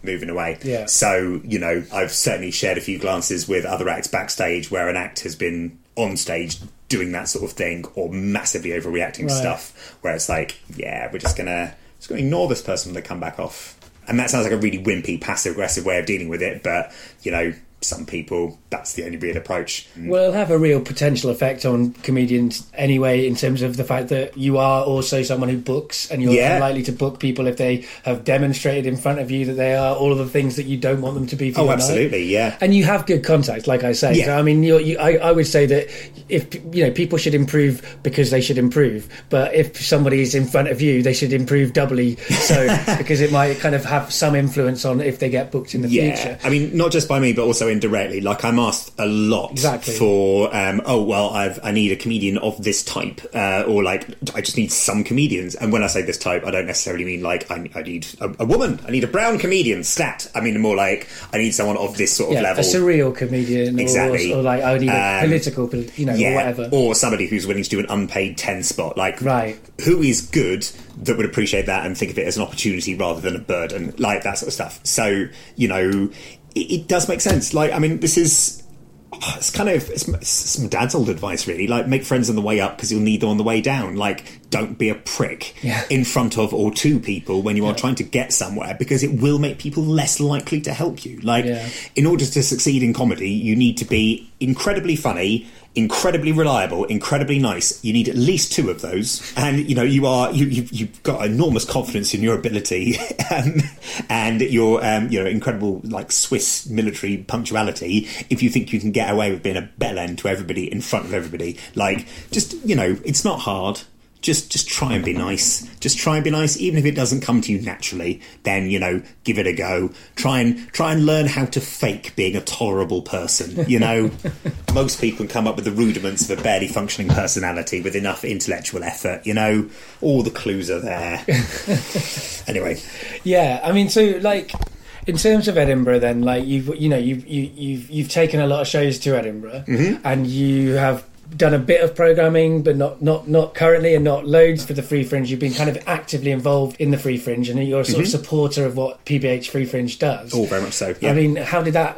moving away. Yeah. So, you know, I've certainly shared a few glances with other acts backstage where an act has been on stage doing that sort of thing or massively overreacting to Right. stuff where it's like, yeah, we're just gonna just gonna ignore this person when they come back off. And that sounds like a really wimpy, passive aggressive way of dealing with it, but you know, some people that's the only real approach. Well, it'll have a real potential effect on comedians anyway, in terms of the fact that you are also someone who books, and you're Yeah. likely to book people if they have demonstrated in front of you that they are all of the things that you don't want them to be. For Oh, your night. absolutely, yeah. And you have good contacts, like I say. Yeah. So, I mean, you're, you, I, I would say that if you know people should improve because they should improve, but if somebody is in front of you, they should improve doubly. So because it might kind of have some influence on if they get booked in the Yeah, future. I mean, not just by me, but also indirectly. Like, I'm asked a lot Exactly. for, um, oh, well, I've, I need a comedian of this type, uh, or like, I just need some comedians. And when I say this type, I don't necessarily mean like, I, I need a, a woman, I need a brown comedian, stat. I mean, more like, I need someone of this sort of Yeah, level. a surreal comedian, Exactly. or, or like I need a Um, political, you know, or whatever. or somebody who's willing to do an unpaid 10 spot. Like, Right. who is good that would appreciate that and think of it as an opportunity rather than a burden? Like, that sort of stuff. So, you know, it, it does make sense. Like, I mean, this is. oh, It's kind of it's, it's some dad's old advice, really. Like, make friends on the way up because you'll need them on the way down. Like, don't be a prick Yeah. in front of or to people when you are trying to get somewhere because it will make people less likely to help you. Like, Yeah. in order to succeed in comedy, you need to be incredibly funny, incredibly reliable, incredibly nice. You need at least two of those, and you know you are you you've, you've got enormous confidence in your ability, um, and your um, you know incredible like Swiss military punctuality. If you think you can get away with being a bell end to everybody in front of everybody, like just you know it's not hard just just try and be nice. Just try and be nice. Even if it doesn't come to you naturally then you know give it a go. Try and try and learn how to fake being a tolerable person you know? Most people can come up with the rudiments of a barely functioning personality with enough intellectual effort you know? All the clues are there. Anyway. Yeah, I mean, so like in terms of Edinburgh, then like you've you know you've you, you've you've taken a lot of shows to Edinburgh, Mm-hmm. and you have done a bit of programming, but not not not currently, and not loads for the Free Fringe. You've been kind of actively involved in the Free Fringe, and you're a sort of supporter of what PBH Free Fringe does. all Mm-hmm. Oh, very much so yeah I mean, how did that?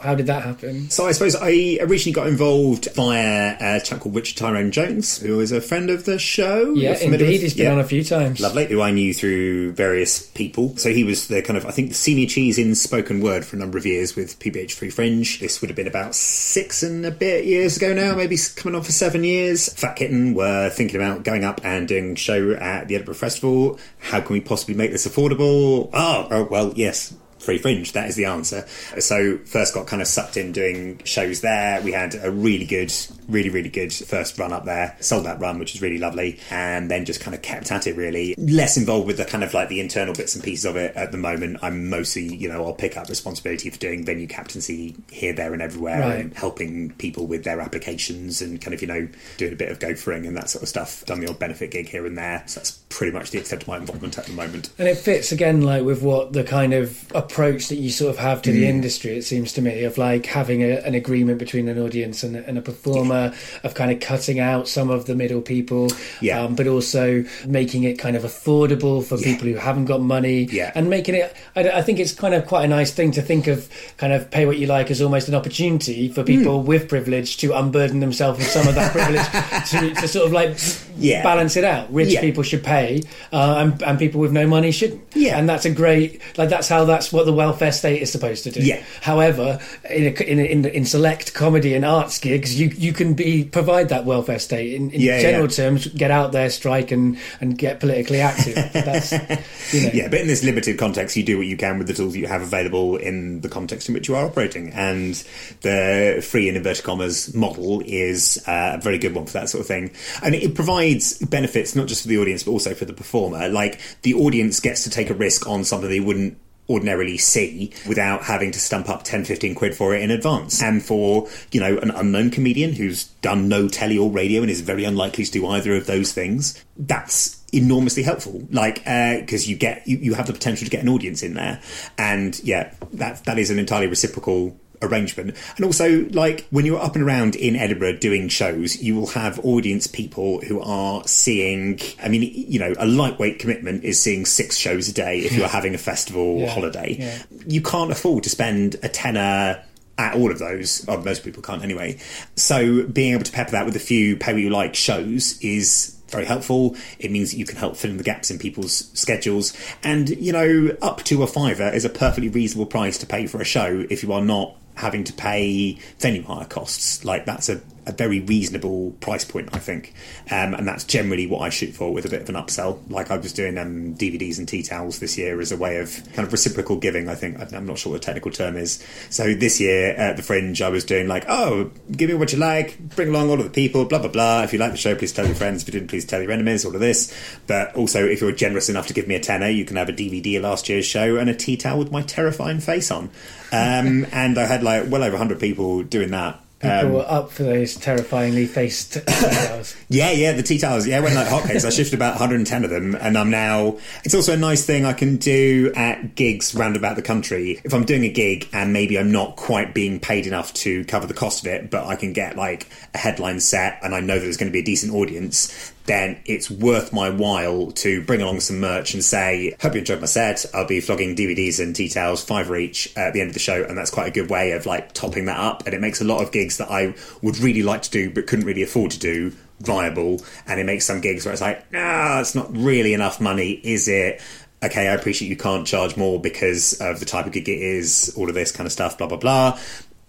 How did that happen? So I suppose I originally got involved via a chap called Richard Tyrone Jones, who is a friend of the show. Yeah, indeed, with- he's been Yeah. on a few times. Lovely, who I knew through various people. So he was the kind of, I think, the senior cheese in spoken word for a number of years with PBH Free Fringe. This would have been about six and a bit years ago now, maybe coming on for seven years. Fat Kitten were thinking about going up and doing show at the Edinburgh Festival. How can we possibly make this affordable? Oh, oh well, yes. Free Fringe, that is the answer. So, first got kind of sucked in doing shows there. We had a really good, really, really good first run up there. Sold that run, which was really lovely. And then just kind of kept at it, really. Less involved with the kind of like the internal bits and pieces of it at the moment. I'm mostly, you know, I'll pick up responsibility for doing venue captaincy here, there, and everywhere Right. and helping people with their applications and kind of, you know, doing a bit of gophering and that sort of stuff. Done the odd benefit gig here and there. So, that's pretty much the extent of my involvement at the moment. And it fits again, like with what the kind of approach that you sort of have to Mm. the industry. It seems to me of like having a, an agreement between an audience and, a- and a performer, of kind of cutting out some of the middle people, Yeah. um, but also making it kind of affordable for Yeah. people who haven't got money, Yeah. and making it. I, I think it's kind of quite a nice thing to think of, kind of pay what you like as almost an opportunity for Hmm. people with privilege to unburden themselves of some of that privilege to, to sort of like Yeah. balance it out. Rich Yeah. people should pay, uh, and, and people with no money shouldn't. Yeah. and that's a great like that's how that's what the welfare state is supposed to do. Yeah. However, in a, in, in, in select comedy and arts gigs, you you can be provide that welfare state in, in Yeah, general yeah. terms. Get out there, strike, and and get politically active. That's you know. Yeah, but in this limited context, you do what you can with the tools you have available in the context in which you are operating. And the free in inverted commas model is uh, a very good one for that sort of thing. And it provides benefits not just for the audience, but also for the performer. Like the audience gets to take a risk on something they wouldn't ordinarily see without having to stump up 10, 15 quid for it in advance. And for, you know, an unknown comedian who's done no telly or radio and is very unlikely to do either of those things, that's enormously helpful like because uh, you get you, you have the potential to get an audience in there and yeah that that is an entirely reciprocal arrangement. And also, like when you're up and around in Edinburgh doing shows, you will have audience people who are seeing. I mean, you know, a lightweight commitment is seeing six shows a day if you're having a festival Yeah. holiday. Yeah. You can't afford to spend a tenner. At all of those, or most people can't anyway. So being able to pepper that with a few pay what you like shows is very helpful. It means that you can help fill in the gaps in people's schedules. And, you know, up to a fiver is a perfectly reasonable price to pay for a show if you are not having to pay venue hire costs. Like, that's a, a very reasonable price point, I think. Um, and that's generally what I shoot for with a bit of an upsell. Like, I was doing um, DVDs and tea towels this year as a way of kind of reciprocal giving, I think. I'm not sure what the technical term is. So this year at the Fringe, I was doing like, oh, give me what you like, bring along all of the people, blah, blah, blah. If you like the show, please tell your friends. If you didn't, please tell your enemies, all of this. But also, if you're generous enough to give me a tenner, you can have a DVD of last year's show and a tea towel with my terrifying face on. Um, and I had like well over 100 people doing that. People Um, were up for those terrifyingly faced hours. yeah, yeah, the tea towels. Yeah, I went like hotcakes. I shifted about 110 of them, and I'm now. It's also a nice thing I can do at gigs round about the country. If I'm doing a gig and maybe I'm not quite being paid enough to cover the cost of it, but I can get like a headline set and I know that there's going to be a decent audience, then it's worth my while to bring along some merch and say, Hope you enjoyed my set. I'll be flogging DVDs and towels, five each at the end of the show, and that's quite a good way of like topping that up. And it makes a lot of gigs that I would really like to do but couldn't really afford to do viable. And it makes some gigs where it's like, ah, it's not really enough money, is it? Okay, I appreciate you can't charge more because of the type of gig it is, all of this kind of stuff, blah, blah, blah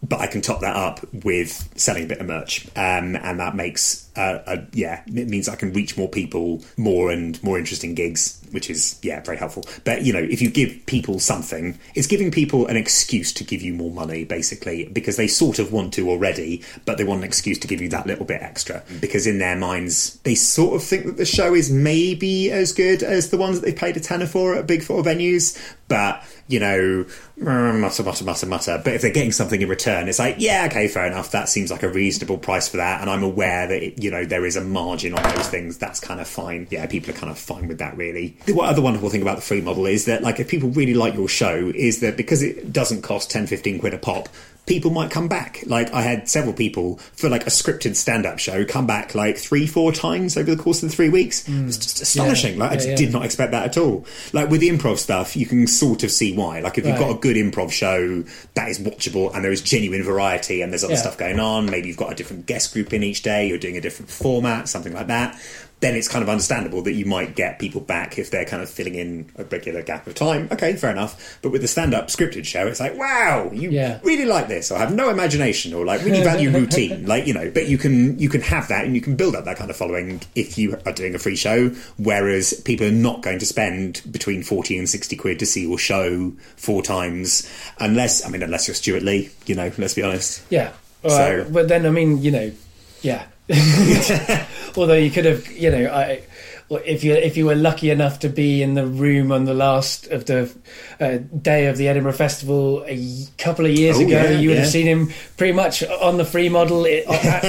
but I can top that up with selling a bit of merch, um, and that makes uh, a, yeah, it means I can reach more people, more and more interesting gigs, which is yeah, very helpful. But you know, if you give people something, it's giving people an excuse to give you more money, basically, because they sort of want to already, but they want an excuse to give you that little bit extra, because in their minds they sort of think that the show is maybe as good as the ones that they paid a tenner for at big four venues, but you know, mm, mutter, mutter, mutter, mutter. But if they're getting something in return, it's like, yeah, okay, fair enough. That seems like a reasonable price for that. And I'm aware that, it, you know, there is a margin on those things. That's kind of fine. Yeah, people are kind of fine with that, really. The other wonderful thing about the free model is that, like, if people really like your show, is that because it doesn't cost 10, 15 quid a pop, people might come back. Like I had several people for like a scripted stand-up show come back like three, four times over the course of the three weeks. Mm. It was just astonishing. Like I just yeah. did not expect that at all. Like with the improv stuff, you can sort of see why. Like if you've got a good improv show that is watchable and there is genuine variety and there's other Yeah. stuff going on, maybe you've got a different guest group in each day, you're doing a different format, something like that. Then it's kind of understandable that you might get people back if they're kind of filling in a regular gap of time. Okay, fair enough. But with the stand-up scripted show, it's like, wow, you Yeah. really like this, or have no imagination, or like really value routine, like you know. But you can you can have that, and you can build up that kind of following if you are doing a free show. Whereas people are not going to spend between forty and sixty quid to see your show four times, unless I mean, unless you're Stewart Lee, you know. Let's be honest. Yeah. All So- right. But then, I mean, you know, yeah. Although you could have, you know, I, if you if you were lucky enough to be in the room on the last of the uh, day of the Edinburgh Festival a couple of years Oh, ago, yeah, you would have seen him pretty much on the free model i- at,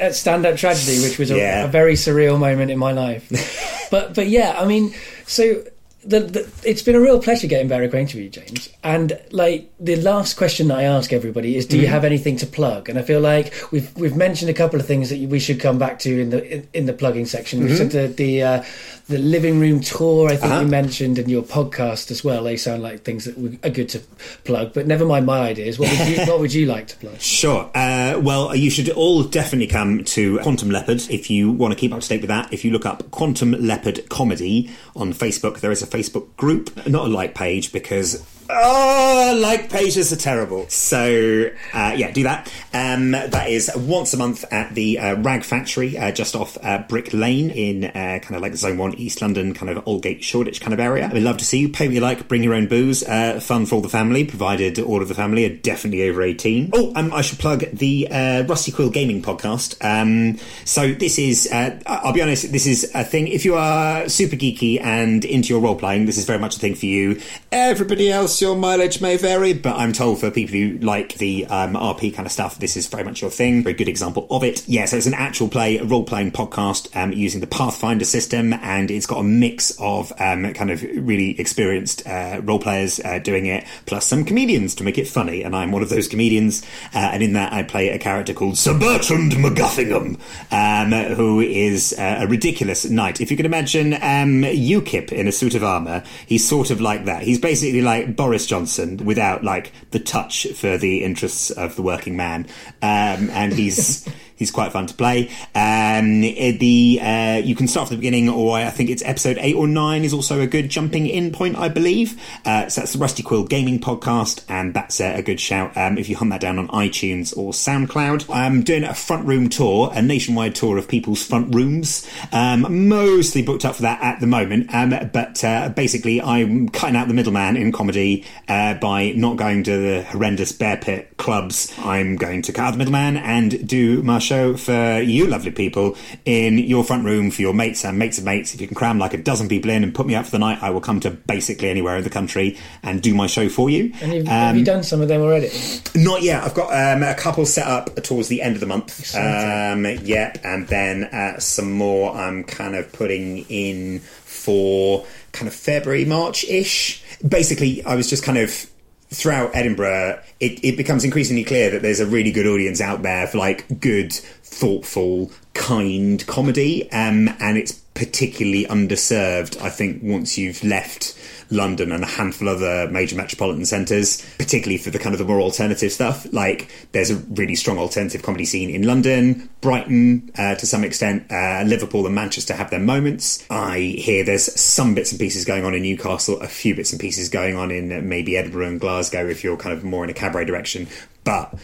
at Stand Up Tragedy, which was a, Yeah. a very surreal moment in my life. but but yeah, I mean, so. The, the, it's been a real pleasure getting better acquainted with you, James. And like the last question that I ask everybody is, do you have anything to plug? And I feel like we've we've mentioned a couple of things that we should come back to in the in, in the plugging section. We've said the the, uh, the living room tour. I think Uh-huh. you mentioned and your podcast as well. They sound like things that are good to plug. But never mind my ideas. What would you what would you like to plug? Sure. Uh, well, you should all definitely come to Quantum Leopard if you want to keep up to date with that. If you look up Quantum Leopard Comedy on Facebook, there is a Facebook group, not a like page because. Oh, like pages are terrible. So, uh, yeah, do that. Um, that is once a month at the uh, Rag Factory, uh, just off uh, Brick Lane in uh, kind of like Zone 1 East London, kind of Aldgate, Shoreditch kind of area. We'd love to see you. Pay what you like, bring your own booze. Uh, fun for all the family, provided all of the family are definitely over 18. Oh, um, I should plug the Rusty Quill Gaming podcast. Um, so this is, I'll be honest, this is a thing. If you are super geeky and into your role playing, this is very much a thing for you. Everybody else course, your mileage may vary, but I'm told for people who like the um, RP kind of stuff, this is very much your thing. Very good example of it. Yeah, so it's an actual play, role playing podcast um, using the Pathfinder system, and it's got a mix of um, kind of really experienced uh, role players uh, doing it, plus some comedians to make it funny. And I'm one of those comedians, uh, and in that I play a character called Sir Bertrand McGuffingham, um, who is uh, a ridiculous knight. If you can imagine um, UKIP in a suit of armour, he's sort of like that. He's basically like Boris Johnson without like the touch for the interests of the working man, um, and he's. He's quite fun to play. Um, the uh, you can start from the beginning, or I think it's episode eight or nine is also a good jumping in point, I believe. Uh, so that's the Rusty Quill Gaming Podcast, and that's a, a good shout um, if you hunt that down on iTunes or SoundCloud. I'm doing a front room tour, a nationwide tour of people's front rooms. Um, mostly booked up for that at the moment, um, but uh, basically I'm cutting out the middleman in comedy uh, by not going to the horrendous bear pit clubs. I'm going to cut out the middleman and do my show for you lovely people in your front room for your mates and mates of mates. If you can cram like a dozen people in and put me up for the night, I will come to basically anywhere in the country and do my show for you. And you've, have you Um, done some of them already? Not yet. I've got um, a couple set up towards the end of the month. Um, yep, and then uh, some more I'm kind of putting in for kind of February, March ish. Basically, I was just kind of throughout Edinburgh, it, it becomes increasingly clear that there's a really good audience out there for like good, thoughtful, kind comedy, um, and it's particularly underserved. I think once you've left London and a handful of other major metropolitan centres, particularly for the kind of the more alternative stuff. Like there's a really strong alternative comedy scene in London, Brighton uh, to some extent, uh, Liverpool and Manchester have their moments. I hear there's some bits and pieces going on in Newcastle, a few bits and pieces going on in uh, maybe Edinburgh and Glasgow if you're kind of more in a cabaret direction, but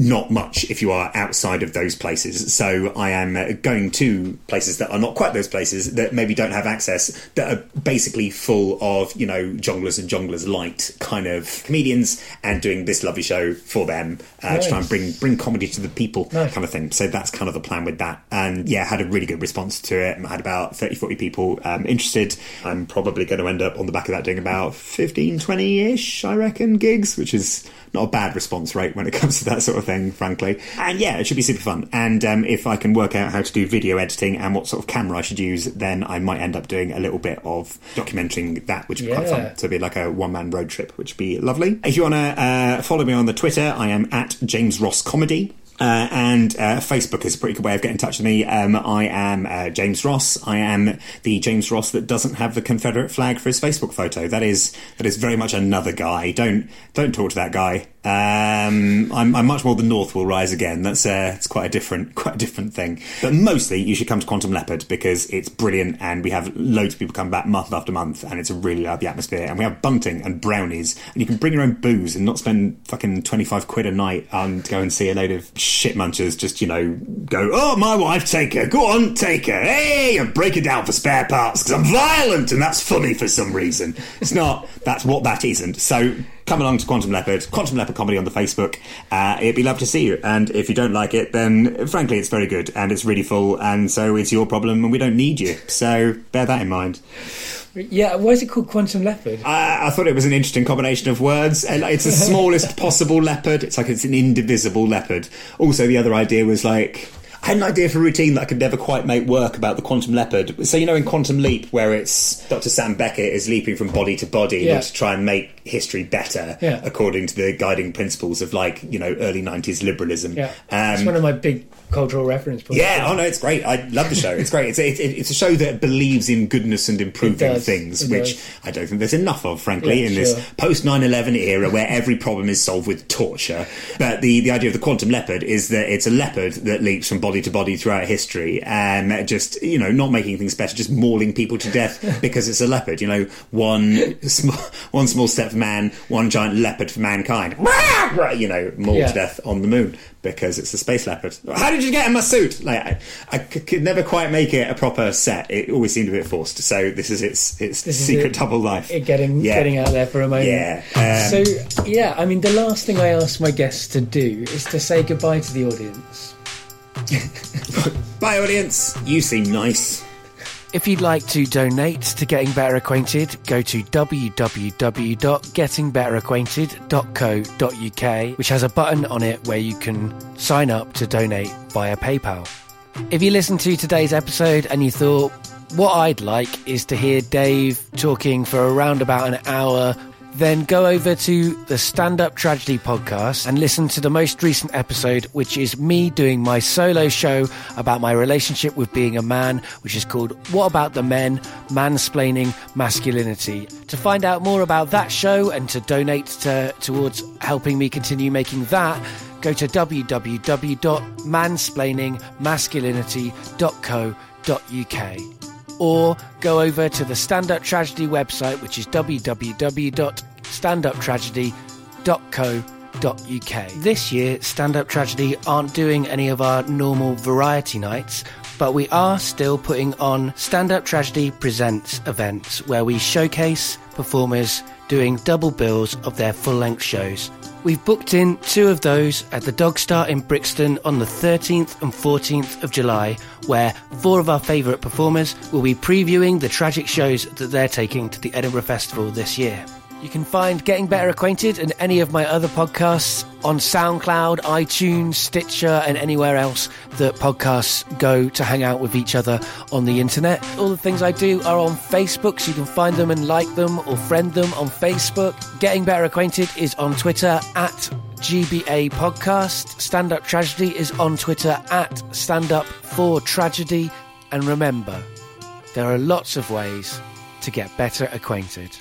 not much if you are outside of those places. So I am uh, going to places that are not quite those places that maybe don't have access, that are basically full of, you know, Jongleurs and Jongleurs light kind of comedians and doing this lovely show for them uh, to try and bring bring comedy to the people Nice. kind of thing. So that's kind of the plan with that. And yeah, had a really good response to it. I had about 30, 40 people um, interested. I'm probably going to end up on the back of that doing about 15, 20-ish, I reckon, gigs, which is not a bad response rate when it comes to that sort of thing, frankly. And yeah, it should be super fun. And um, if I can work out how to do video editing and what sort of camera I should use, then I might end up doing a little bit of documenting that, which would be quite Yeah. fun. To be like a one man road trip, which would be lovely. If you want to uh, follow me on the Twitter, I am at James Ross Comedy. Uh, and uh, Facebook is a pretty good way of getting in touch with me. Um, I am uh, James Ross. I am the James Ross that doesn't have the Confederate flag for his Facebook photo. That is that is very much another guy. Don't don't talk to that guy. Um, I'm, I'm much more the North will rise again. That's uh, it's quite a different quite a different thing. But mostly, you should come to Quantum Leopard because it's brilliant, and we have loads of people come back month after month, and it's a really lovely atmosphere. And we have bunting and brownies, and you can bring your own booze and not spend fucking twenty five quid a night and go and see a load of shit munchers. Just you know, go oh my wife, take her, go on, take her, hey, and break her down for spare parts because I'm violent and that's funny for some reason. It's not. That's what that isn't. So come along to Quantum Leopard, Quantum Leopard Comedy on the Facebook. Uh, it'd be lovely to see you. And if you don't like it, then frankly, it's very good and it's really full. And so it's your problem and we don't need you. So bear that in mind. Yeah, why is it called Quantum Leopard? I, I thought it was an interesting combination of words. It's the smallest possible leopard. It's like it's an indivisible leopard. Also, the other idea was like. I had an idea for a routine that I could never quite make work about the quantum leopard. So you know in Quantum Leap, where it's Dr. Sam Beckett is leaping from body to body Yeah. to try and make history better, Yeah. according to the guiding principles of like you know early '90s liberalism. Yeah, Um, it's one of my big cultural reference points. yeah, oh no, it's great. I love the show. It's great. It's a, it's a show that believes in goodness and improving things, It which does. I don't think there's enough of, frankly, Yeah, in sure. this post 9 11 era where every problem is solved with torture. But the, the idea of the quantum leopard is that it's a leopard that leaps from body to body throughout history and just, you know, not making things better, just mauling people to death because it's a leopard. You know, one small, one small step for man, one giant leopard for mankind. You know, mauled Yeah. to death on the moon because it's a space leopard. How did you get in my suit? Like I could never quite make it a proper set. It always seemed a bit forced. So this is its its This secret it- double life. It getting Yeah. getting out there for a moment. Yeah, um, so yeah, I mean, the last thing I ask my guests to do is to say goodbye to the audience. Bye, audience. You seem nice. If you'd like to donate to Getting Better Acquainted, go to www.gettingbetteracquainted.co.uk, which has a button on it where you can sign up to donate via PayPal. If you listened to today's episode and you thought, what I'd like is to hear Dave talking for around about an hour then go over to the Stand Up Tragedy podcast and listen to the most recent episode, which is me doing my solo show about my relationship with being a man, which is called What About the Men? Mansplaining Masculinity. To find out more about that show and to donate to, towards helping me continue making that, go to www.mansplainingmasculinity.co.uk or go over to the Stand Up Tragedy website, which is www.standuptragedy.co.uk. This year, Stand Up Tragedy aren't doing any of our normal variety nights, but we are still putting on Stand Up Tragedy Presents events where we showcase performers doing double bills of their full length shows. We've booked in two of those at the Dog Star in Brixton on the 13th and 14th of July, where four of our favourite performers will be previewing the tragic shows that they're taking to the Edinburgh Festival this year. You can find Getting Better Acquainted and any of my other podcasts on SoundCloud, iTunes, Stitcher, and anywhere else that podcasts go to hang out with each other on the internet. All the things I do are on Facebook, so you can find them and like them or friend them on Facebook. Getting Better Acquainted is on Twitter at GBA Podcast. Stand Up Tragedy is on Twitter at Stand Up for Tragedy. And remember, there are lots of ways to get better acquainted.